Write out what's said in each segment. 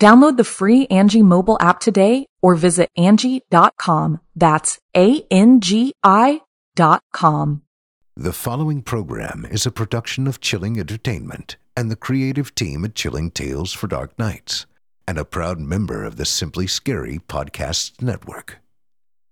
Download the free Angi mobile app today or visit Angi.com. That's A-N-G-I dot com. The following program is a production of Chilling Entertainment and the creative team at Chilling Tales for Dark Nights and a proud member of the Simply Scary Podcasts Network.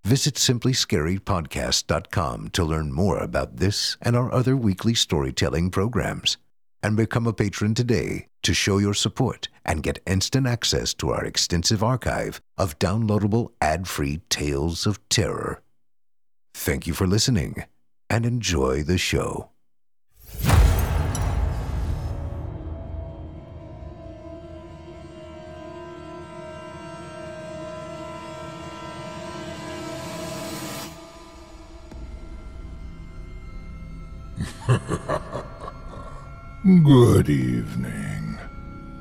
Visit simplyscarypodcast.com to learn more about this and our other weekly storytelling programs and become a patron today to show your support and get instant access to our extensive archive of downloadable ad-free tales of terror. Thank you for listening and enjoy the show. Good evening.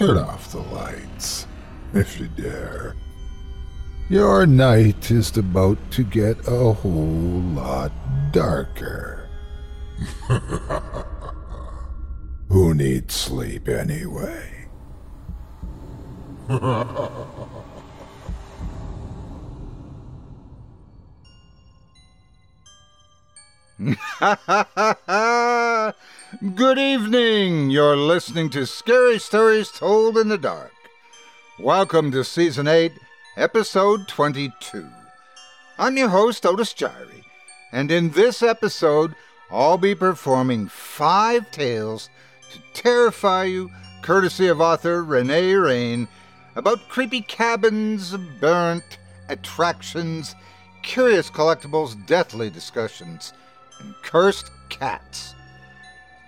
Turn off the lights, if you dare. Your night is about to get a whole lot darker. Who needs sleep anyway? Good evening. You're listening to Scary Stories Told in the Dark. Welcome to Season 8, Episode 22. I'm your host, Otis Jiry, and in this episode, I'll be performing five tales to terrify you, courtesy of author René Rehn, about creepy cabins, burnt attractions, curious collectibles, deathly discussions, and cursed cats.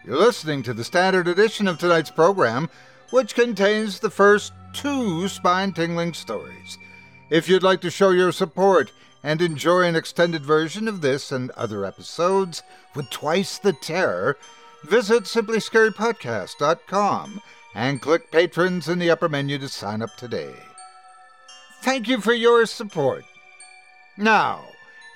You're listening to the standard edition of tonight's program, which contains the first two spine tingling stories. If you'd like to show your support and enjoy an extended version of this and other episodes with twice the terror, visit simplyscarypodcast.com and click Patrons in the upper menu to sign up today. Thank you for your support. Now,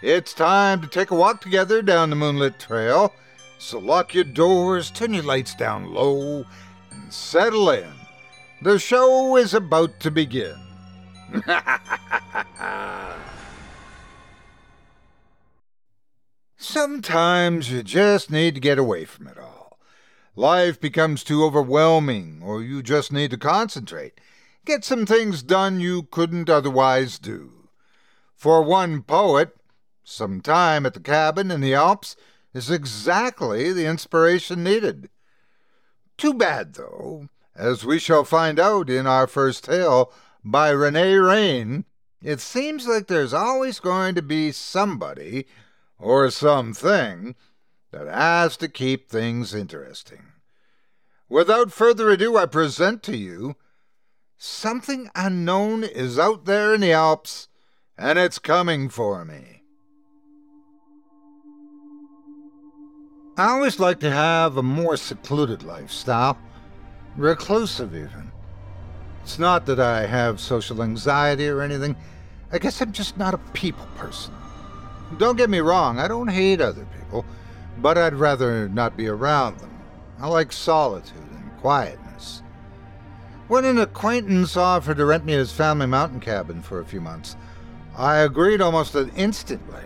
it's time to take a walk together down the moonlit trail, so lock your doors, turn your lights down low, and settle in. The show is about to begin. Sometimes you just need to get away from it all. Life becomes too overwhelming, or you just need to concentrate. Get some things done you couldn't otherwise do. For one poet, some time at the cabin in the Alps is exactly the inspiration needed. Too bad, though, as we shall find out in our first tale by René Rehn, it seems like there's always going to be somebody or something that has to keep things interesting. Without further ado, I present to you Something Unknown is Out There in the Alps, and it's coming for me. I always like to have a more secluded lifestyle, reclusive even. It's not that I have social anxiety or anything. I guess I'm just not a people person. Don't get me wrong, I don't hate other people, but I'd rather not be around them. I like solitude and quietness. When an acquaintance offered to rent me his family mountain cabin for a few months, I agreed almost instantly.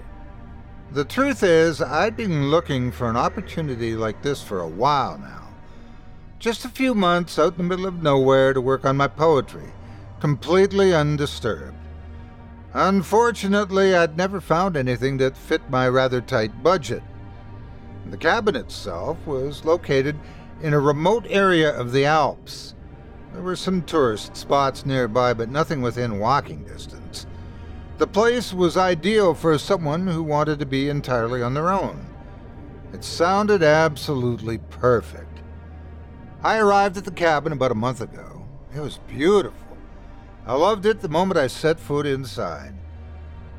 The truth is, I'd been looking for an opportunity like this for a while now. Just a few months out in the middle of nowhere to work on my poetry, completely undisturbed. Unfortunately, I'd never found anything that fit my rather tight budget. The cabin itself was located in a remote area of the Alps. There were some tourist spots nearby, but nothing within walking distance. The place was ideal for someone who wanted to be entirely on their own. It sounded absolutely perfect. I arrived at the cabin about a month ago. It was beautiful. I loved it the moment I set foot inside.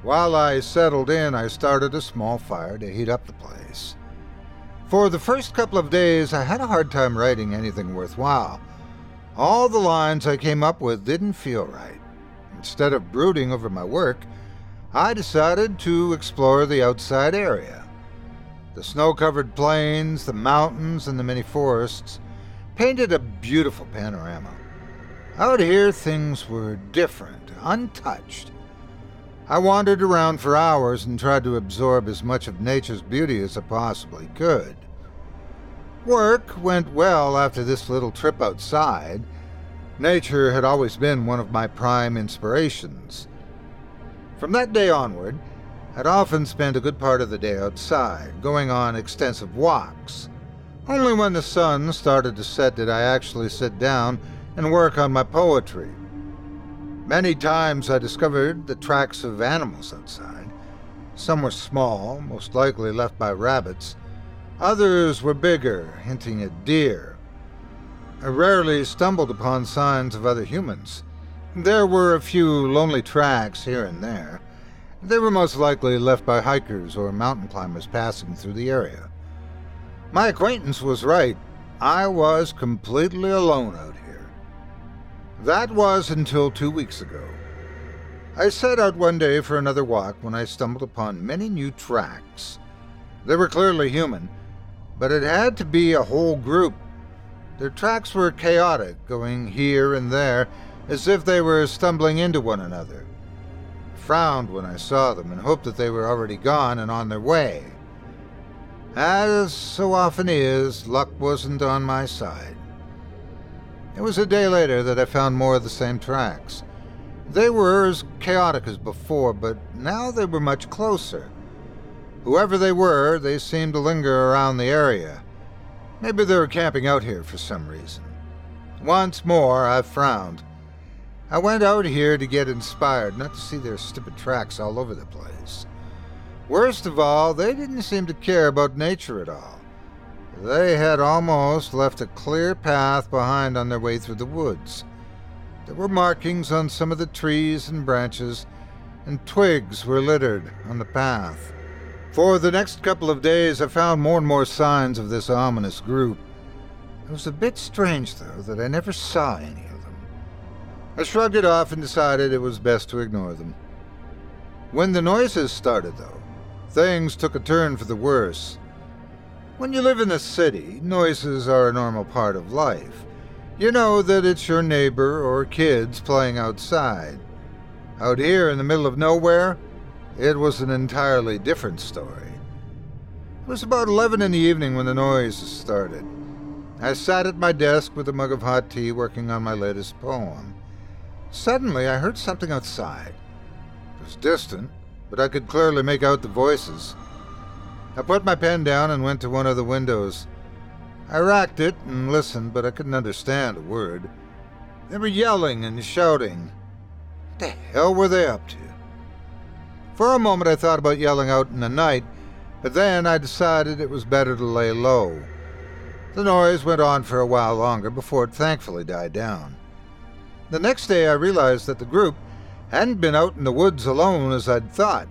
While I settled in, I started a small fire to heat up the place. For the first couple of days, I had a hard time writing anything worthwhile. All the lines I came up with didn't feel right. Instead of brooding over my work, I decided to explore the outside area. The snow covered plains, the mountains, and the many forests painted a beautiful panorama. Out here, things were different, untouched. I wandered around for hours and tried to absorb as much of nature's beauty as I possibly could. Work went well after this little trip outside, Nature had always been one of my prime inspirations. From that day onward, I'd often spent a good part of the day outside, going on extensive walks. Only when the sun started to set did I actually sit down and work on my poetry. Many times I discovered the tracks of animals outside. Some were small, most likely left by rabbits. Others were bigger, hinting at deer. I rarely stumbled upon signs of other humans. There were a few lonely tracks here and there. They were most likely left by hikers or mountain climbers passing through the area. My acquaintance was right. I was completely alone out here. That was until two weeks ago. I set out one day for another walk when I stumbled upon many new tracks. They were clearly human, but it had to be a whole group their tracks were chaotic, going here and there, as if they were stumbling into one another. I frowned when I saw them and hoped that they were already gone and on their way. As so often is, luck wasn't on my side. It was a day later that I found more of the same tracks. They were as chaotic as before, but now they were much closer. Whoever they were, they seemed to linger around the area. Maybe they were camping out here for some reason. Once more, I frowned. I went out here to get inspired, not to see their stupid tracks all over the place. Worst of all, they didn't seem to care about nature at all. They had almost left a clear path behind on their way through the woods. There were markings on some of the trees and branches, and twigs were littered on the path. For the next couple of days, I found more and more signs of this ominous group. It was a bit strange, though, that I never saw any of them. I shrugged it off and decided it was best to ignore them. When the noises started, though, things took a turn for the worse. When you live in a city, noises are a normal part of life. You know that it's your neighbor or kids playing outside. Out here in the middle of nowhere, it was an entirely different story. It was about 11 in the evening when the noise started. I sat at my desk with a mug of hot tea working on my latest poem. Suddenly, I heard something outside. It was distant, but I could clearly make out the voices. I put my pen down and went to one of the windows. I racked it and listened, but I couldn't understand a word. They were yelling and shouting. What the hell were they up to? For a moment I thought about yelling out in the night, but then I decided it was better to lay low. The noise went on for a while longer before it thankfully died down. The next day I realized that the group hadn't been out in the woods alone as I'd thought.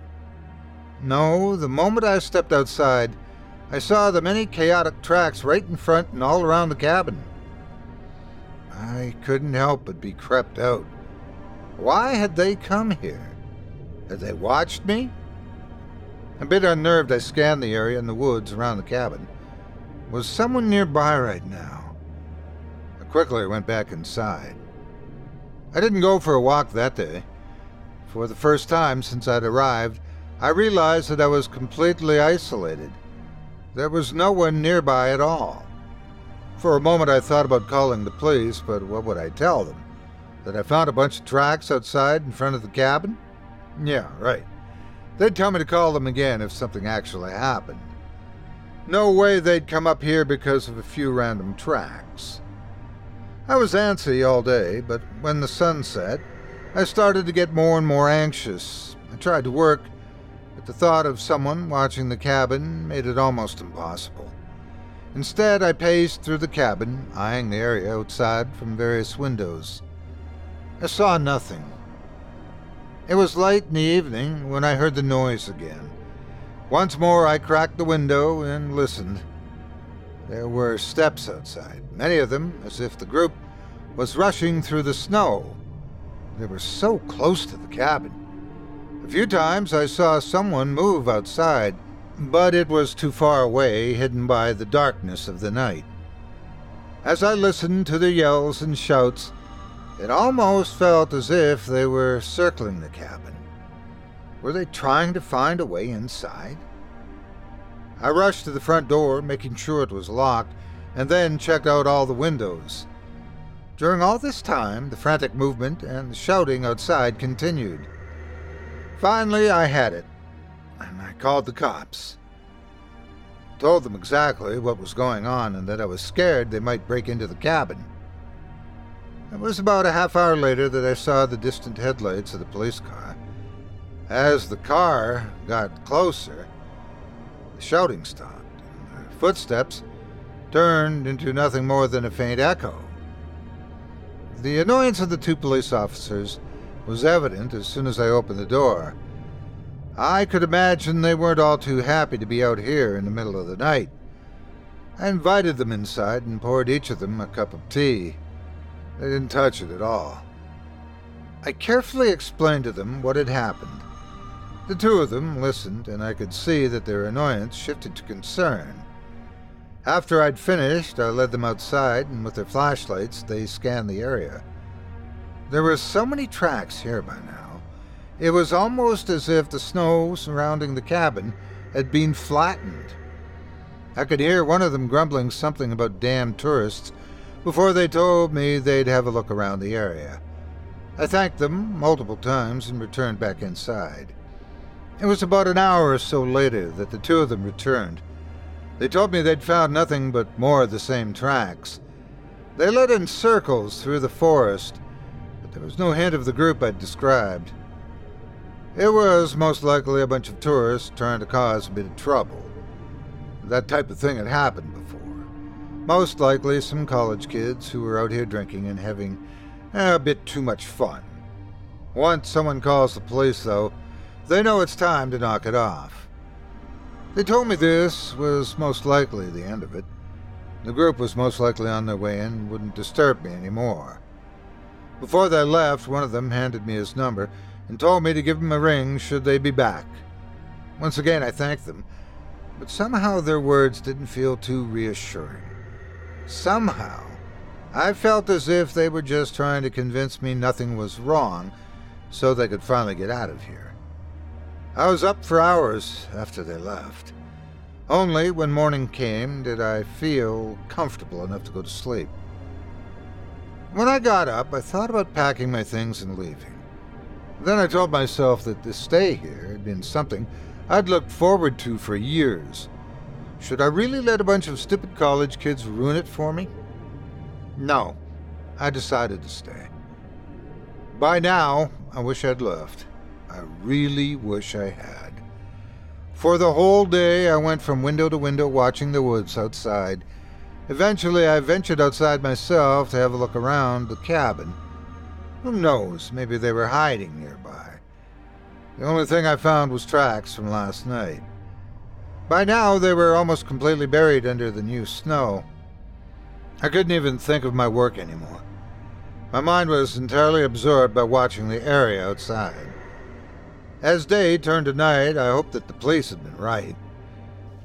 No, the moment I stepped outside, I saw the many chaotic tracks right in front and all around the cabin. I couldn't help but be crept out. Why had they come here? Had they watched me? A bit unnerved, I scanned the area in the woods around the cabin. Was someone nearby right now? I quickly went back inside. I didn't go for a walk that day. For the first time since I'd arrived, I realized that I was completely isolated. There was no one nearby at all. For a moment, I thought about calling the police, but what would I tell them? That I found a bunch of tracks outside in front of the cabin? Yeah, right. They'd tell me to call them again if something actually happened. No way they'd come up here because of a few random tracks. I was antsy all day, but when the sun set, I started to get more and more anxious. I tried to work, but the thought of someone watching the cabin made it almost impossible. Instead, I paced through the cabin, eyeing the area outside from various windows. I saw nothing. It was late in the evening when I heard the noise again. Once more, I cracked the window and listened. There were steps outside, many of them as if the group was rushing through the snow. They were so close to the cabin. A few times I saw someone move outside, but it was too far away, hidden by the darkness of the night. As I listened to the yells and shouts, it almost felt as if they were circling the cabin. Were they trying to find a way inside? I rushed to the front door, making sure it was locked, and then checked out all the windows. During all this time, the frantic movement and the shouting outside continued. Finally, I had it, and I called the cops. Told them exactly what was going on and that I was scared they might break into the cabin. It was about a half hour later that I saw the distant headlights of the police car. As the car got closer, the shouting stopped, and the footsteps turned into nothing more than a faint echo. The annoyance of the two police officers was evident as soon as I opened the door. I could imagine they weren't all too happy to be out here in the middle of the night. I invited them inside and poured each of them a cup of tea. They didn't touch it at all. I carefully explained to them what had happened. The two of them listened, and I could see that their annoyance shifted to concern. After I'd finished, I led them outside, and with their flashlights, they scanned the area. There were so many tracks here by now. It was almost as if the snow surrounding the cabin had been flattened. I could hear one of them grumbling something about damned tourists before they told me they'd have a look around the area. I thanked them multiple times and returned back inside. It was about an hour or so later that the two of them returned. They told me they'd found nothing but more of the same tracks. They led in circles through the forest, but there was no hint of the group I'd described. It was most likely a bunch of tourists trying to cause a bit of trouble. That type of thing had happened before. Most likely some college kids who were out here drinking and having eh, a bit too much fun. Once someone calls the police, though, they know it's time to knock it off. They told me this was most likely the end of it. The group was most likely on their way and wouldn't disturb me anymore. Before they left, one of them handed me his number and told me to give him a ring should they be back. Once again, I thanked them, but somehow their words didn't feel too reassuring. Somehow, I felt as if they were just trying to convince me nothing was wrong so they could finally get out of here. I was up for hours after they left. Only when morning came did I feel comfortable enough to go to sleep. When I got up, I thought about packing my things and leaving. Then I told myself that to stay here had been something I'd looked forward to for years should I really let a bunch of stupid college kids ruin it for me? No, I decided to stay. By now, I wish I'd left. I really wish I had. For the whole day, I went from window to window watching the woods outside. Eventually, I ventured outside myself to have a look around the cabin. Who knows, maybe they were hiding nearby. The only thing I found was tracks from last night. By now, they were almost completely buried under the new snow. I couldn't even think of my work anymore. My mind was entirely absorbed by watching the area outside. As day turned to night, I hoped that the police had been right.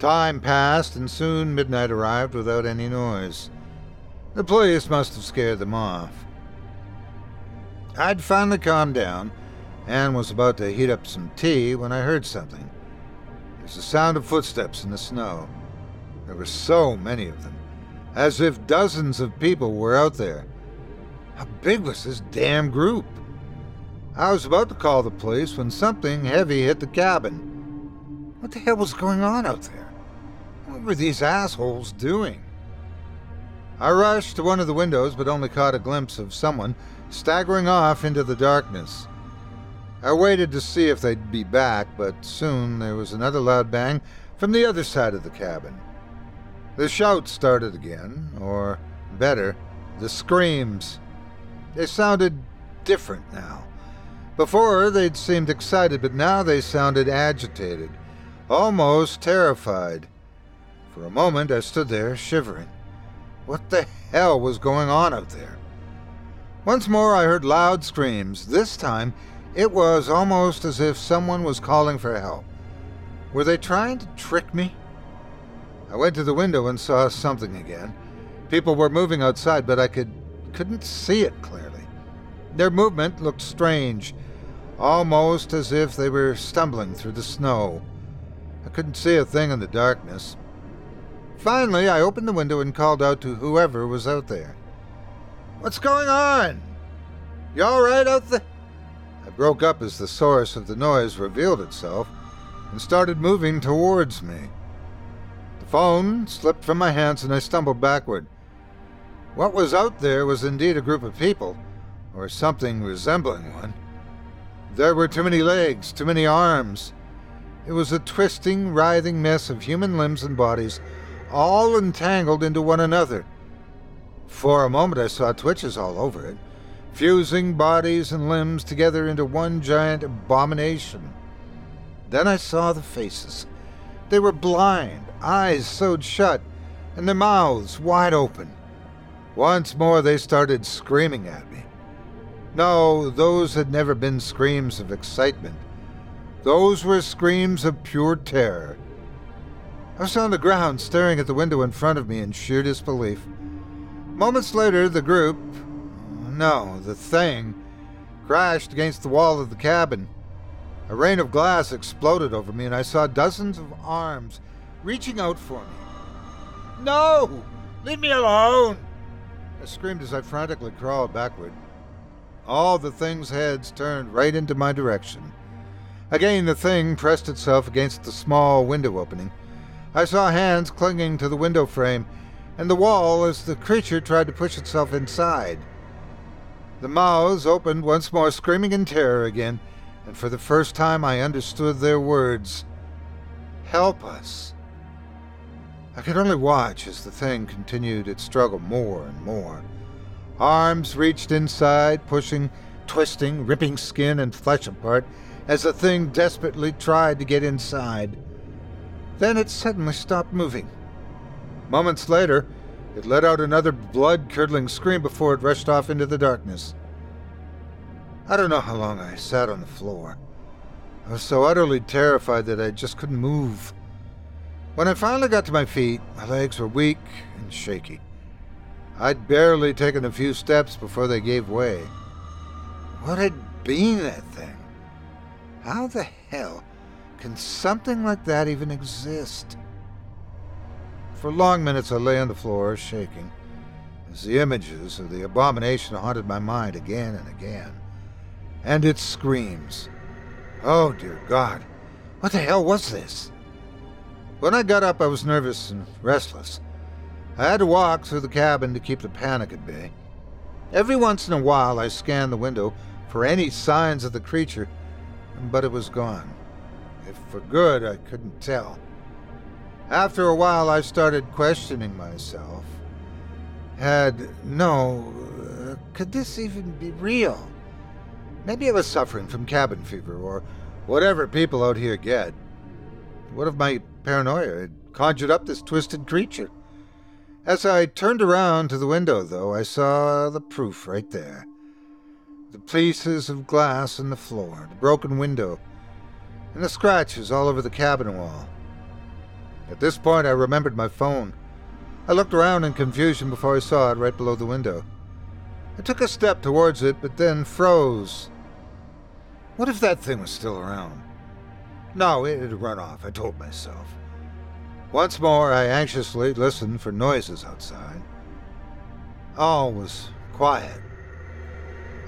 Time passed, and soon midnight arrived without any noise. The police must have scared them off. I'd finally calmed down and was about to heat up some tea when I heard something. Was the sound of footsteps in the snow. There were so many of them, as if dozens of people were out there. How big was this damn group? I was about to call the police when something heavy hit the cabin. What the hell was going on out there? What were these assholes doing? I rushed to one of the windows, but only caught a glimpse of someone staggering off into the darkness. I waited to see if they'd be back, but soon there was another loud bang from the other side of the cabin. The shouts started again, or better, the screams. They sounded different now. Before, they'd seemed excited, but now they sounded agitated, almost terrified. For a moment, I stood there shivering. What the hell was going on out there? Once more, I heard loud screams. This time, it was almost as if someone was calling for help. Were they trying to trick me? I went to the window and saw something again. People were moving outside, but I could couldn't see it clearly. Their movement looked strange, almost as if they were stumbling through the snow. I couldn't see a thing in the darkness. Finally, I opened the window and called out to whoever was out there. What's going on? You all right out there? Broke up as the source of the noise revealed itself and started moving towards me. The phone slipped from my hands and I stumbled backward. What was out there was indeed a group of people, or something resembling one. There were too many legs, too many arms. It was a twisting, writhing mess of human limbs and bodies all entangled into one another. For a moment I saw twitches all over it, fusing bodies and limbs together into one giant abomination. Then I saw the faces. They were blind, eyes sewed shut, and their mouths wide open. Once more they started screaming at me. No, those had never been screams of excitement. Those were screams of pure terror. I was on the ground staring at the window in front of me in sheer disbelief. Moments later, the group no, the thing crashed against the wall of the cabin. A rain of glass exploded over me, and I saw dozens of arms reaching out for me. No! Leave me alone! I screamed as I frantically crawled backward. All the thing's heads turned right into my direction. Again, the thing pressed itself against the small window opening. I saw hands clinging to the window frame and the wall as the creature tried to push itself inside. The mouths opened once more, screaming in terror again, and for the first time I understood their words Help us. I could only watch as the thing continued its struggle more and more. Arms reached inside, pushing, twisting, ripping skin and flesh apart as the thing desperately tried to get inside. Then it suddenly stopped moving. Moments later, it let out another blood curdling scream before it rushed off into the darkness. I don't know how long I sat on the floor. I was so utterly terrified that I just couldn't move. When I finally got to my feet, my legs were weak and shaky. I'd barely taken a few steps before they gave way. What had been that thing? How the hell can something like that even exist? For long minutes I lay on the floor, shaking, as the images of the abomination haunted my mind again and again. And its screams. Oh, dear God, what the hell was this? When I got up, I was nervous and restless. I had to walk through the cabin to keep the panic at bay. Every once in a while, I scanned the window for any signs of the creature, but it was gone. If for good, I couldn't tell. After a while, I started questioning myself. Had, no, uh, could this even be real? Maybe I was suffering from cabin fever or whatever people out here get. What if my paranoia had conjured up this twisted creature? As I turned around to the window, though, I saw the proof right there. The pieces of glass on the floor, the broken window, and the scratches all over the cabin wall. At this point, I remembered my phone. I looked around in confusion before I saw it right below the window. I took a step towards it, but then froze. What if that thing was still around? No, it had run off, I told myself. Once more, I anxiously listened for noises outside. All was quiet.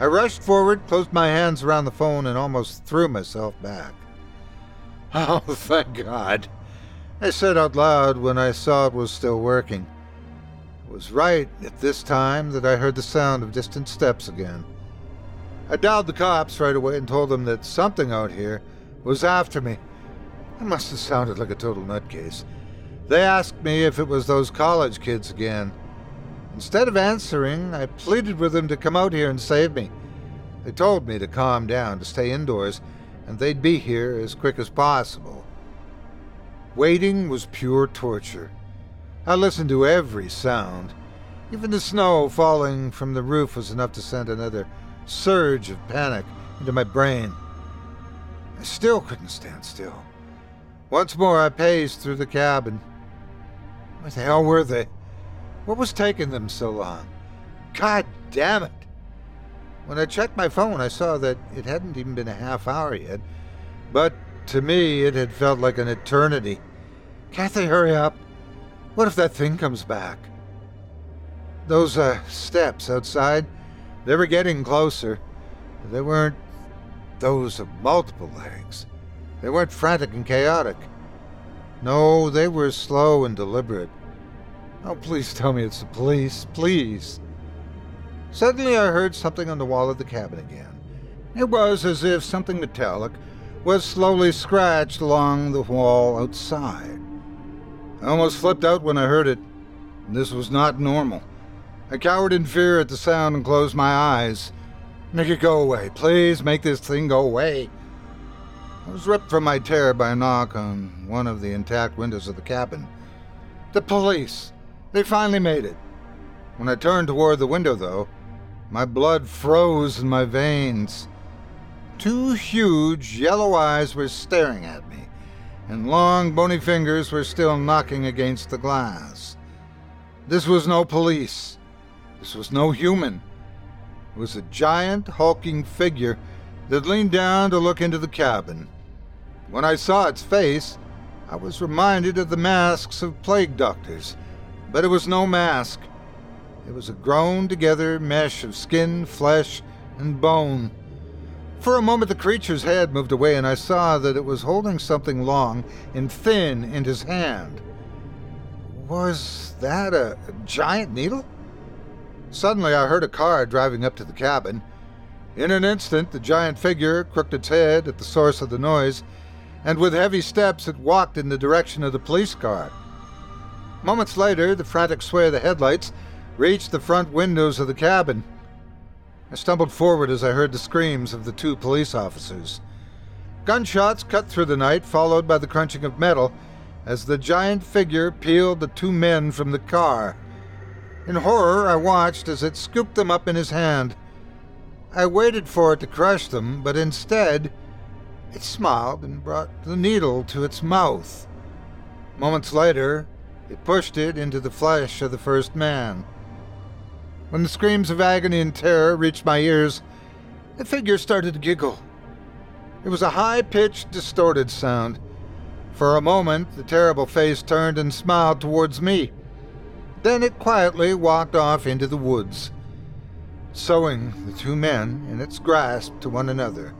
I rushed forward, closed my hands around the phone, and almost threw myself back. Oh, thank God. I said out loud when I saw it was still working. It was right at this time that I heard the sound of distant steps again. I dialed the cops right away and told them that something out here was after me. I must have sounded like a total nutcase. They asked me if it was those college kids again. Instead of answering, I pleaded with them to come out here and save me. They told me to calm down, to stay indoors, and they'd be here as quick as possible. Waiting was pure torture. I listened to every sound. Even the snow falling from the roof was enough to send another surge of panic into my brain. I still couldn't stand still. Once more I paced through the cabin. Where the hell were they? What was taking them so long? God damn it! When I checked my phone, I saw that it hadn't even been a half hour yet, but to me it had felt like an eternity. Can't they hurry up? What if that thing comes back? Those uh, steps outside, they were getting closer. They weren't those of multiple legs. They weren't frantic and chaotic. No, they were slow and deliberate. Oh, please tell me it's the police, please. Suddenly I heard something on the wall of the cabin again. It was as if something metallic was slowly scratched along the wall outside. I almost flipped out when I heard it. This was not normal. I cowered in fear at the sound and closed my eyes. Make it go away. Please make this thing go away. I was ripped from my terror by a knock on one of the intact windows of the cabin. The police! They finally made it. When I turned toward the window, though, my blood froze in my veins. Two huge yellow eyes were staring at me, and long bony fingers were still knocking against the glass. This was no police. This was no human. It was a giant, hulking figure that leaned down to look into the cabin. When I saw its face, I was reminded of the masks of plague doctors but it was no mask. It was a grown together mesh of skin, flesh, and bone. For a moment, the creature's head moved away, and I saw that it was holding something long and thin in his hand. Was that a, giant needle? Suddenly, I heard a car driving up to the cabin. In an instant, the giant figure crooked its head at the source of the noise, and with heavy steps, it walked in the direction of the police car. Moments later, the frantic sway of the headlights reached the front windows of the cabin. I stumbled forward as I heard the screams of the two police officers. Gunshots cut through the night, followed by the crunching of metal as the giant figure peeled the two men from the car. In horror, I watched as it scooped them up in his hand. I waited for it to crush them, but instead, it smiled and brought the needle to its mouth. Moments later, it pushed it into the flesh of the first man. When the screams of agony and terror reached my ears, the figure started to giggle. It was a high pitched, distorted sound. For a moment, the terrible face turned and smiled towards me. Then it quietly walked off into the woods, sewing the two men in its grasp to one another.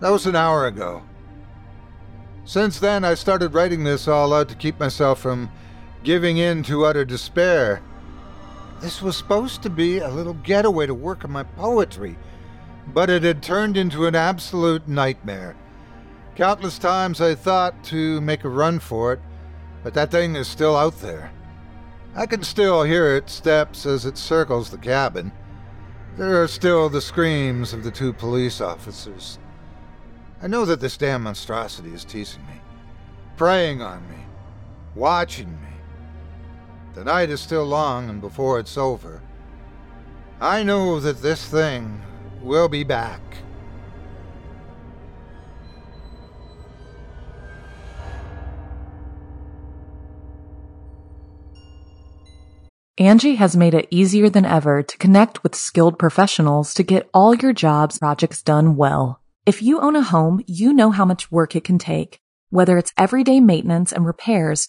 That was an hour ago. Since then, I started writing this all out to keep myself from giving in to utter despair. This was supposed to be a little getaway to work on my poetry, but it had turned into an absolute nightmare. Countless times I thought to make a run for it, but that thing is still out there. I can still hear its steps as it circles the cabin. There are still the screams of the two police officers. I know that this damn monstrosity is teasing me, preying on me, watching me. The night is still long, and before it's over, I know that this thing will be back. Angi has made it easier than ever to connect with skilled professionals to get all your jobs projects done well. If you own a home, you know how much work it can take, whether it's everyday maintenance and repairs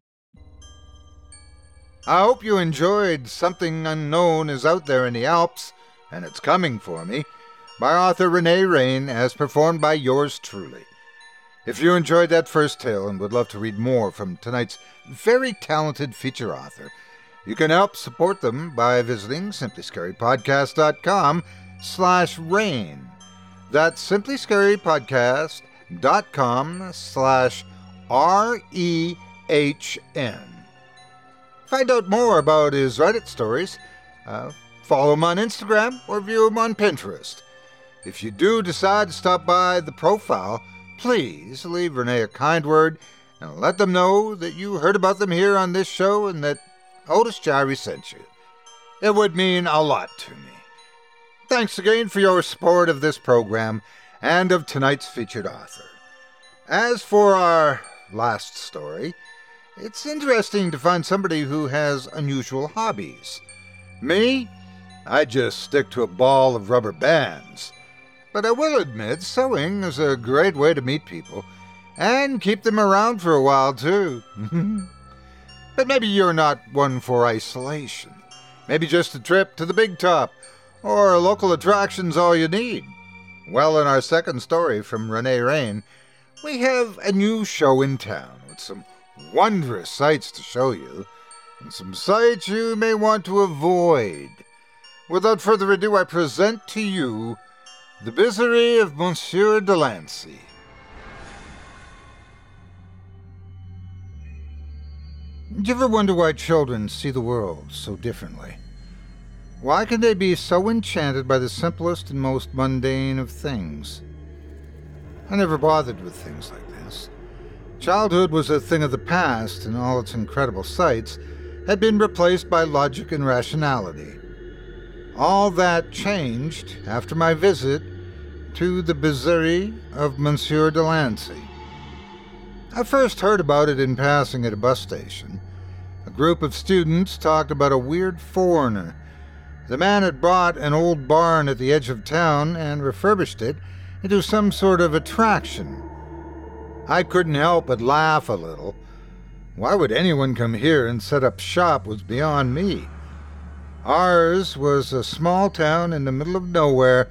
I hope you enjoyed Something Unknown is Out There in the Alps, and It's Coming for Me, by author René Rehn, as performed by yours truly. If you enjoyed that first tale and would love to read more from tonight's very talented feature author, you can help support them by visiting simplyscarypodcast.com slash rehn. That's simplyscarypodcast.com slash R-E-H-N. Find out more about his Reddit stories. Uh, follow him on Instagram or view him on Pinterest. If you do decide to stop by the profile, please leave René a kind word and let them know that you heard about them here on this show and that Otis Jiry sent you. It would mean a lot to me. Thanks again for your support of this program and of tonight's featured author. As for our last story, it's interesting to find somebody who has unusual hobbies. Me? I just stick to a ball of rubber bands. But I will admit, sewing is a great way to meet people and keep them around for a while, too. but maybe you're not one for isolation. Maybe just a trip to the big top or a local attraction's all you need. Well, in our second story from René Rehn, we have a new show in town with some wondrous sights to show you, and some sights you may want to avoid. Without further ado, I present to you The misery of Monsieur Delancey. Do you ever wonder why children see the world so differently? Why can they be so enchanted by the simplest and most mundane of things? I never bothered with things like. Childhood was a thing of the past, and all its incredible sights had been replaced by logic and rationality. All that changed after my visit to the Bizarrerie of Monsieur Delancey. I first heard about it in passing at a bus station. A group of students talked about a weird foreigner the man had bought an old barn at the edge of town and refurbished it into some sort of attraction. I couldn't help but laugh a little. Why would anyone come here and set up shop was beyond me. Ours was a small town in the middle of nowhere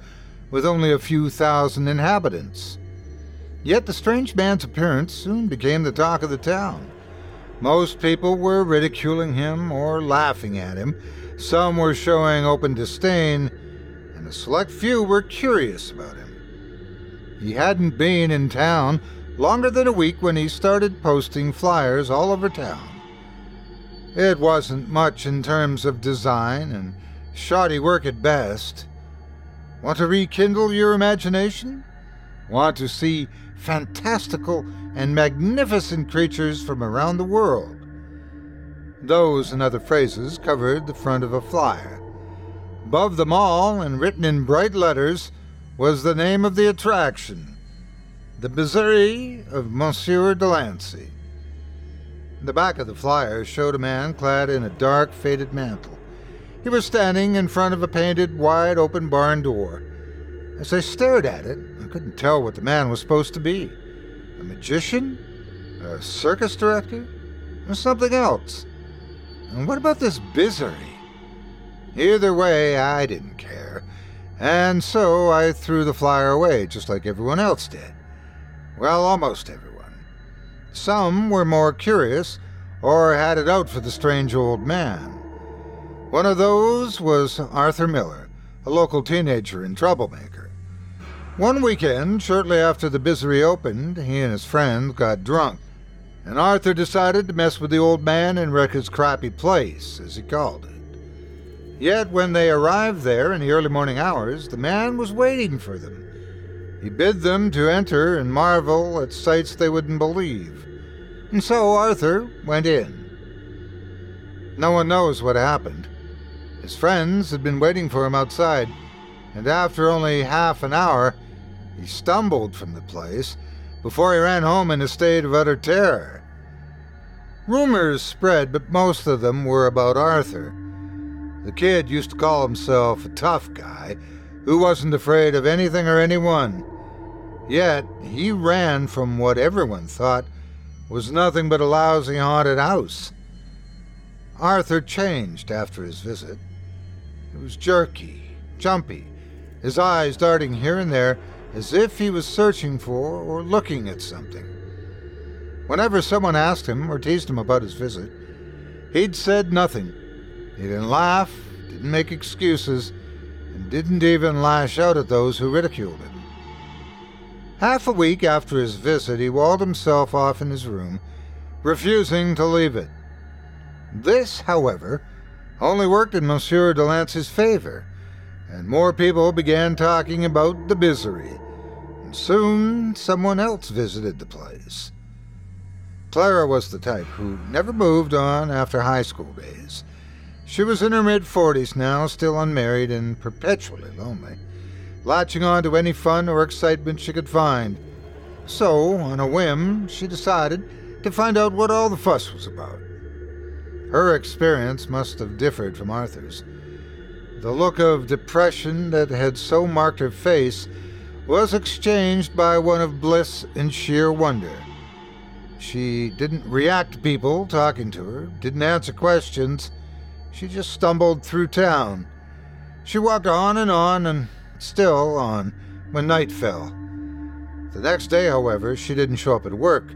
with only a few thousand inhabitants. Yet the strange man's appearance soon became the talk of the town. Most people were ridiculing him or laughing at him some were showing open disdain, and a select few were curious about him. He hadn't been in town longer than a week when he started posting flyers all over town. It wasn't much in terms of design and shoddy work at best. Want to rekindle your imagination? Want to see fantastical and magnificent creatures from around the world? Those and other phrases covered the front of a flyer. Above them all, and written in bright letters, was the name of the attraction The Bizarrerie of Monsieur Delancey. The back of the flyer showed a man clad in a dark, faded mantle. He was standing in front of a painted, wide open barn door. As I stared at it, I couldn't tell what the man was supposed to be a magician? A circus director? Or something else? And what about this Bizarrerie? Either way, I didn't care. And so I threw the flyer away, just like everyone else did. Well, almost everyone. Some were more curious or had it out for the strange old man. One of those was Arthur Miller, a local teenager and troublemaker. One weekend, shortly after the Bizarrerie opened, he and his friend got drunk, and Arthur decided to mess with the old man and wreck his crappy place, as he called it. Yet when they arrived there in the early morning hours, the man was waiting for them. He bid them to enter and marvel at sights they wouldn't believe. And so Arthur went in. No one knows what happened. His friends had been waiting for him outside, and after only half an hour, he stumbled from the place before he ran home in a state of utter terror. Rumors spread, but most of them were about Arthur. The kid used to call himself a tough guy who wasn't afraid of anything or anyone. Yet he ran from what everyone thought was nothing but a lousy haunted house. Arthur changed after his visit. He was jerky, jumpy, his eyes darting here and there as if he was searching for or looking at something. Whenever someone asked him or teased him about his visit, he'd said nothing. He didn't laugh, didn't make excuses, and didn't even lash out at those who ridiculed him. Half a week after his visit, he walled himself off in his room, refusing to leave it. This, however, only worked in Monsieur Delancey's favor, and more people began talking about the Bizarrerie, and soon someone else visited the place. Clara was the type who never moved on after high school days. She was in her mid forties now, still unmarried and perpetually lonely latching on to any fun or excitement she could find. So, on a whim, she decided to find out what all the fuss was about. Her experience must have differed from Arthur's. The look of depression that had so marked her face was exchanged by one of bliss and sheer wonder. She didn't react to people talking to her, didn't answer questions. She just stumbled through town. She walked on and on and still on when night fell. The next day, however, she didn't show up at work,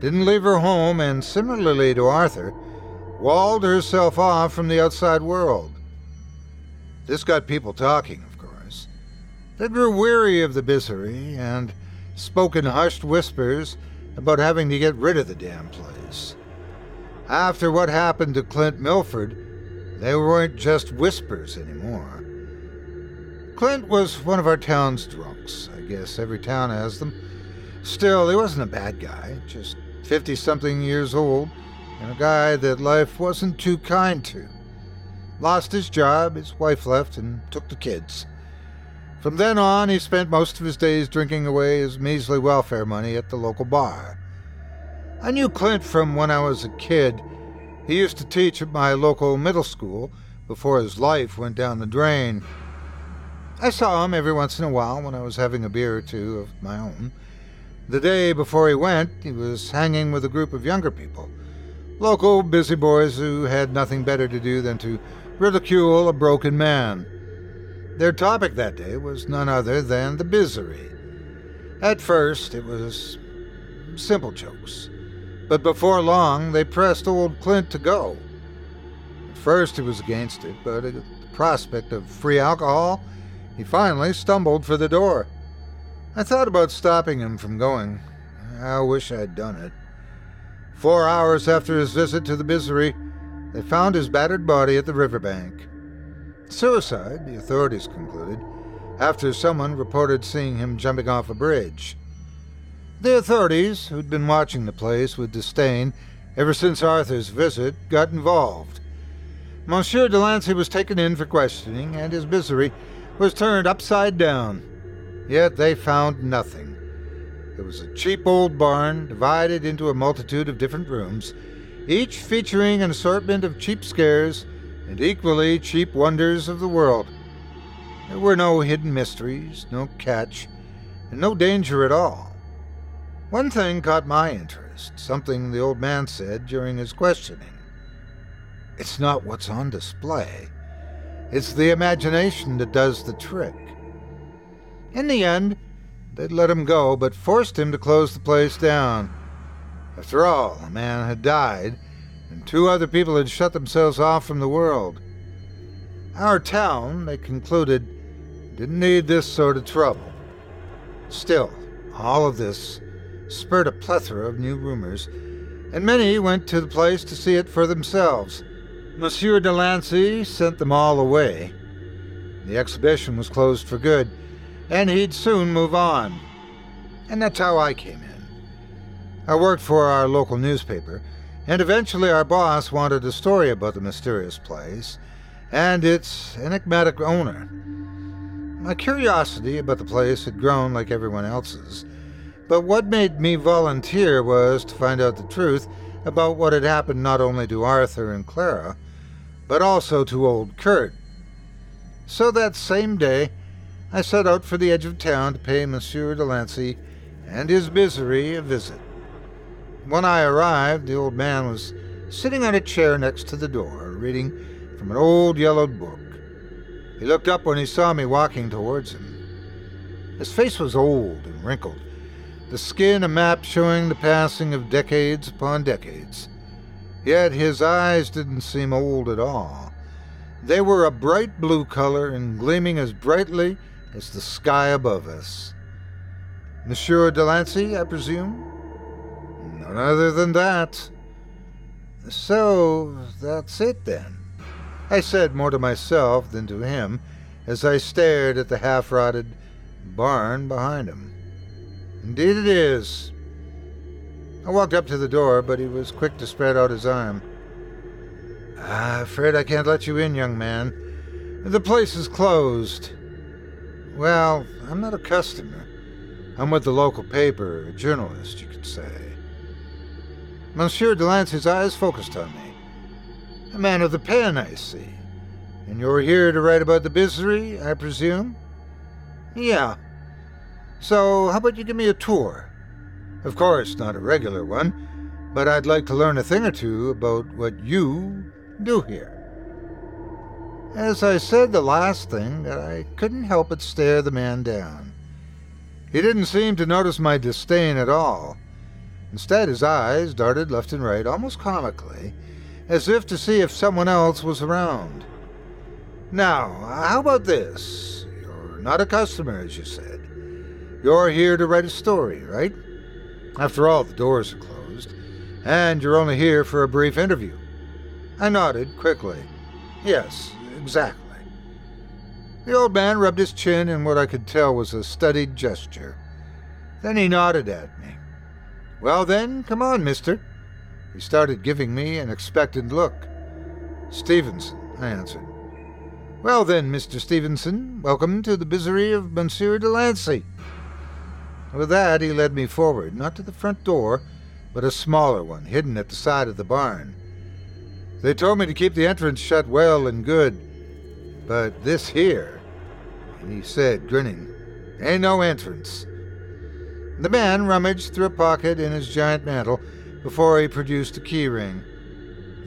didn't leave her home, and similarly to Arthur, walled herself off from the outside world. This got people talking, of course. They grew weary of the Bizarrerie and spoke in hushed whispers about having to get rid of the damn place. After what happened to Clint Milford, they weren't just whispers anymore. Clint was one of our town's drunks. I guess every town has them. Still, he wasn't a bad guy, just 50 something years old, and a guy that life wasn't too kind to. Lost his job, his wife left, and took the kids. From then on, he spent most of his days drinking away his measly welfare money at the local bar. I knew Clint from when I was a kid. He used to teach at my local middle school before his life went down the drain. I saw him every once in a while when I was having a beer or two of my own. The day before he went, he was hanging with a group of younger people, local busy boys who had nothing better to do than to ridicule a broken man. Their topic that day was none other than the Bizarrerie. At first, it was simple jokes, but before long they pressed old Clint to go. At first, he was against it, but at the prospect of free alcohol, he finally stumbled for the door. I thought about stopping him from going. I wish I'd done it. Four hours after his visit to the Bizarrerie, they found his battered body at the riverbank. Suicide, the authorities concluded, after someone reported seeing him jumping off a bridge. The authorities, who'd been watching the place with disdain ever since Arthur's visit, got involved. Monsieur Delancey was taken in for questioning, and his Bizarrerie was turned upside down. Yet they found nothing. It was a cheap old barn divided into a multitude of different rooms, each featuring an assortment of cheap scares and equally cheap wonders of the world. There were no hidden mysteries, no catch, and no danger at all. One thing caught my interest, something the old man said during his questioning. It's not what's on display, it's the imagination that does the trick. In the end, they'd let him go, but forced him to close the place down. After all, a man had died, and two other people had shut themselves off from the world. Our town, they concluded, didn't need this sort of trouble. Still, all of this spurred a plethora of new rumors, and many went to the place to see it for themselves. Monsieur Delancey sent them all away. The exhibition was closed for good, and he'd soon move on. And that's how I came in. I worked for our local newspaper, and eventually our boss wanted a story about the mysterious place and its enigmatic owner. My curiosity about the place had grown like everyone else's, but what made me volunteer was to find out the truth about what had happened not only to Arthur and Clara, but also to old Kurt. So that same day, I set out for the edge of town to pay Monsieur Delancey and his Bizarrerie a visit. When I arrived, the old man was sitting on a chair next to the door, reading from an old yellowed book. He looked up when he saw me walking towards him. His face was old and wrinkled, the skin a map showing the passing of decades upon decades. Yet his eyes didn't seem old at all. They were a bright blue color and gleaming as brightly as the sky above us. Monsieur Delancey, I presume? None other than that. So, that's it then. I said more to myself than to him as I stared at the half rotted barn behind him. Indeed it is. I walked up to the door, but he was quick to spread out his arm. I'm afraid I can't let you in, young man. The place is closed. Well, I'm not a customer. I'm with the local paper, a journalist, you could say. Monsieur Delancey's eyes focused on me. A man of the pen, I see. And you're here to write about the Bizarrerie, I presume? Yeah. So, how about you give me a tour? Of course, not a regular one, but I'd like to learn a thing or two about what you do here. As I said the last thing, I couldn't help but stare the man down. He didn't seem to notice my disdain at all. Instead, his eyes darted left and right, almost comically, as if to see if someone else was around. Now, how about this? You're not a customer, as you said. You're here to write a story, right? After all, the doors are closed, and you're only here for a brief interview. I nodded quickly. Yes, exactly. The old man rubbed his chin in what I could tell was a studied gesture. Then he nodded at me. Well, then, come on, mister. He started giving me an expectant look. Stevenson, I answered. Well, then, Mr. Stevenson, welcome to the Bizarrerie of Monsieur Delancey. With that, he led me forward, not to the front door, but a smaller one, hidden at the side of the barn. They told me to keep the entrance shut well and good, but this here, he said, grinning, ain't no entrance. The man rummaged through a pocket in his giant mantle before he produced a key ring.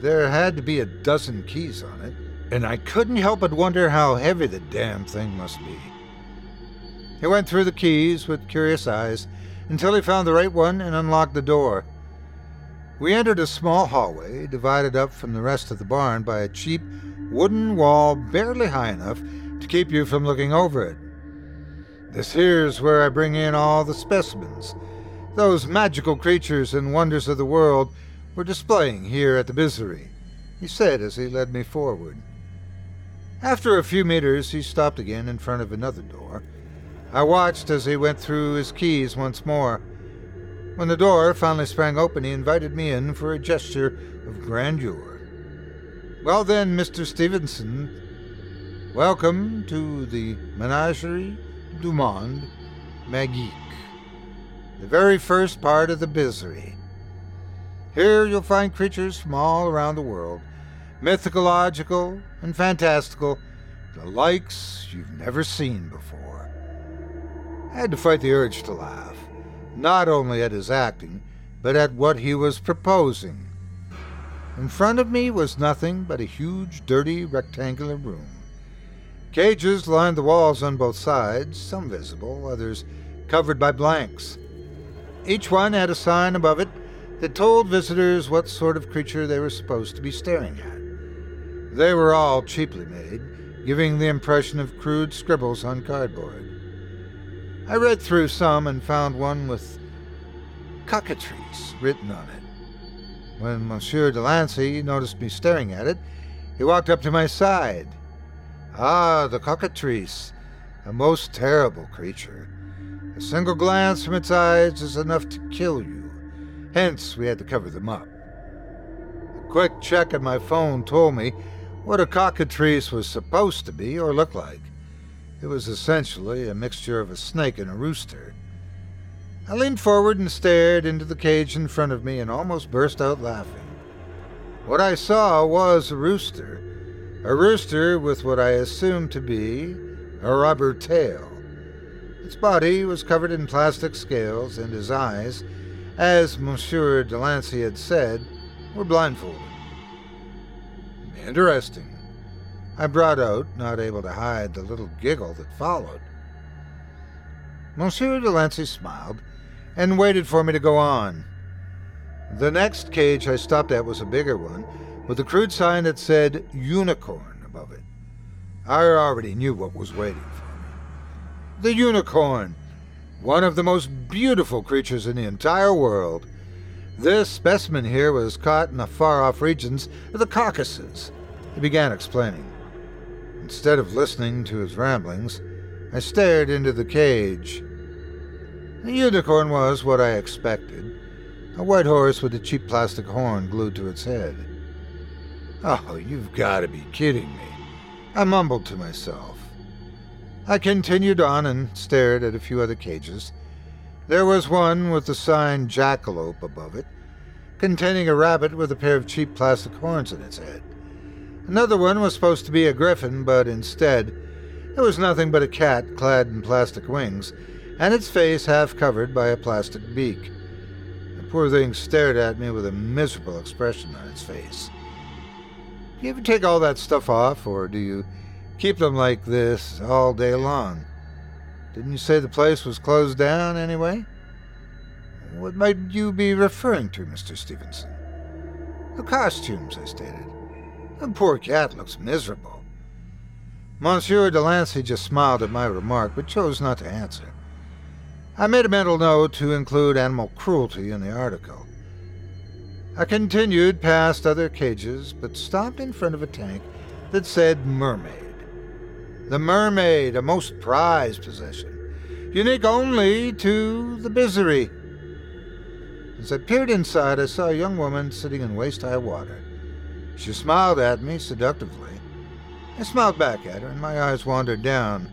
There had to be a dozen keys on it, and I couldn't help but wonder how heavy the damn thing must be. He went through the keys with curious eyes until he found the right one and unlocked the door. We entered a small hallway divided up from the rest of the barn by a cheap wooden wall barely high enough to keep you from looking over it. This here's where I bring in all the specimens. Those magical creatures and wonders of the world we're displaying here at the Bizarrerie, he said as he led me forward. After a few meters, he stopped again in front of another door I watched as he went through his keys once more. When the door finally sprang open, he invited me in for a gesture of grandeur. Well, then, Mr. Stevenson, welcome to the Menagerie du Monde Magique, the very first part of the Bizarrerie. Here you'll find creatures from all around the world, mythological and fantastical, the likes you've never seen before. Had to fight the urge to laugh, not only at his acting, but at what he was proposing. In front of me was nothing but a huge, dirty, rectangular room. Cages lined the walls on both sides, some visible, others covered by blanks. Each one had a sign above it that told visitors what sort of creature they were supposed to be staring at. They were all cheaply made, giving the impression of crude scribbles on cardboard. I read through some and found one with cockatrice written on it. When Monsieur Delancey noticed me staring at it, he walked up to my side. Ah, the cockatrice, a most terrible creature. A single glance from its eyes is enough to kill you. Hence, we had to cover them up. A quick check on my phone told me what a cockatrice was supposed to be or look like. It was essentially a mixture of a snake and a rooster. I leaned forward and stared into the cage in front of me and almost burst out laughing. What I saw was a rooster. A rooster with what I assumed to be a rubber tail. Its body was covered in plastic scales, and his eyes, as Monsieur Delancey had said, were blindfolded. Interesting. I brought out, not able to hide the little giggle that followed. Monsieur Delancey smiled and waited for me to go on. The next cage I stopped at was a bigger one, with a crude sign that said unicorn above it. I already knew what was waiting for me. The unicorn, one of the most beautiful creatures in the entire world. This specimen here was caught in the far off regions of the Caucasus. He began explaining. Instead of listening to his ramblings, I stared into the cage. The unicorn was what I expected a white horse with a cheap plastic horn glued to its head. Oh, you've got to be kidding me. I mumbled to myself. I continued on and stared at a few other cages. There was one with the sign Jackalope above it, containing a rabbit with a pair of cheap plastic horns in its head. Another one was supposed to be a griffin, but instead, it was nothing but a cat clad in plastic wings, and its face half covered by a plastic beak. The poor thing stared at me with a miserable expression on its face. Do you ever take all that stuff off, or do you keep them like this all day long? Didn't you say the place was closed down anyway? What might you be referring to, Mr. Stevenson? The costumes, I stated. The poor cat looks miserable. Monsieur Delancey just smiled at my remark, but chose not to answer. I made a mental note to include animal cruelty in the article. I continued past other cages, but stopped in front of a tank that said mermaid. The mermaid, a most prized possession, unique only to the Bizarrerie. As I peered inside, I saw a young woman sitting in waist high water. She smiled at me seductively. I smiled back at her, and my eyes wandered down.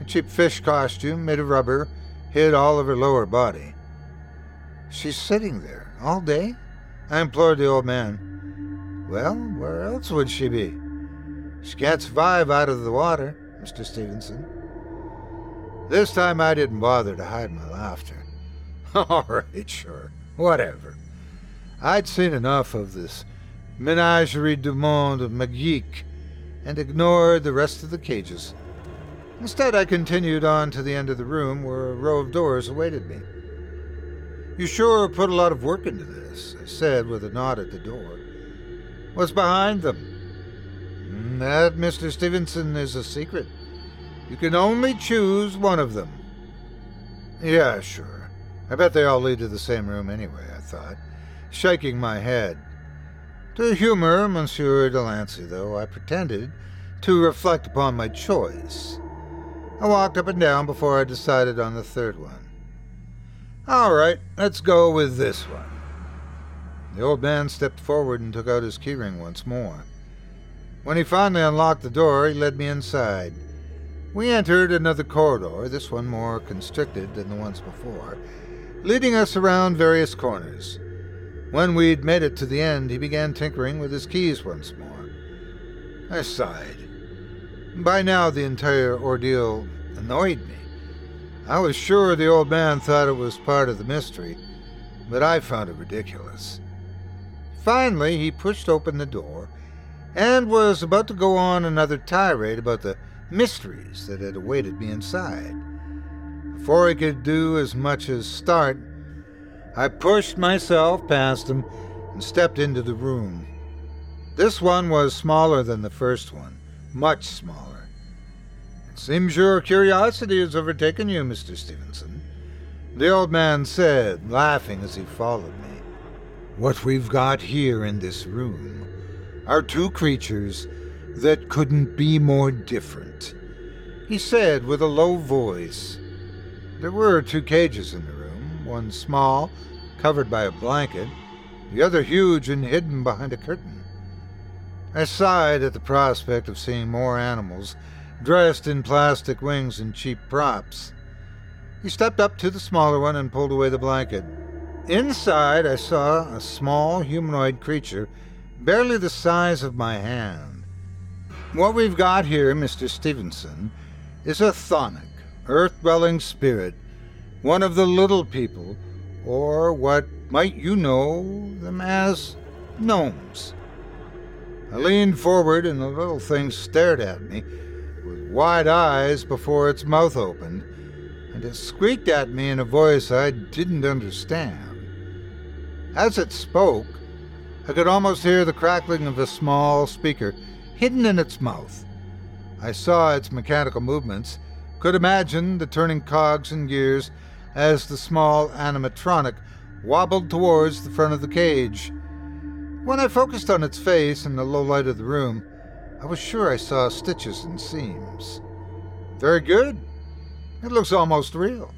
A cheap fish costume made of rubber hid all of her lower body. She's sitting there all day? I implored the old man. Well, where else would she be? She can't survive out of the water, Mr. Stevenson. This time I didn't bother to hide my laughter. All right, sure, whatever. I'd seen enough of this Menagerie du Monde Magique and ignored the rest of the cages. Instead, I continued on to the end of the room where a row of doors awaited me. You sure put a lot of work into this, I said with a nod at the door. What's behind them? Hmm, that, Mr. Stevenson, is a secret. You can only choose one of them. Yeah, sure. I bet they all lead to the same room anyway, I thought, shaking my head. To humor Monsieur Delancey, though, I pretended to reflect upon my choice. I walked up and down before I decided on the third one. All right, let's go with this one. The old man stepped forward and took out his keyring once more. When he finally unlocked the door, he led me inside. We entered another corridor, this one more constricted than the ones before, leading us around various corners. When we'd made it to the end, he began tinkering with his keys once more. I sighed. By now, the entire ordeal annoyed me. I was sure the old man thought it was part of the mystery, but I found it ridiculous. Finally, he pushed open the door and was about to go on another tirade about the mysteries that had awaited me inside. Before he could do as much as start, I pushed myself past him and stepped into the room. This one was smaller than the first one, much smaller. It seems your curiosity has overtaken you, Mr. Stevenson, the old man said, laughing as he followed me. What we've got here in this room are two creatures that couldn't be more different. He said with a low voice. There were two cages in the room, one small, covered by a blanket, the other huge and hidden behind a curtain. I sighed at the prospect of seeing more animals dressed in plastic wings and cheap props. He stepped up to the smaller one and pulled away the blanket. Inside, I saw a small humanoid creature, barely the size of my hand. What we've got here, Mr. Stevenson, is a chthonic, earth dwelling spirit, one of the little people, or what might you know them as gnomes. I leaned forward, and the little thing stared at me with wide eyes before its mouth opened, and it squeaked at me in a voice I didn't understand. As it spoke, I could almost hear the crackling of a small speaker hidden in its mouth. I saw its mechanical movements, could imagine the turning cogs and gears as the small animatronic wobbled towards the front of the cage. When I focused on its face in the low light of the room, I was sure I saw stitches and seams. Very good. It looks almost real.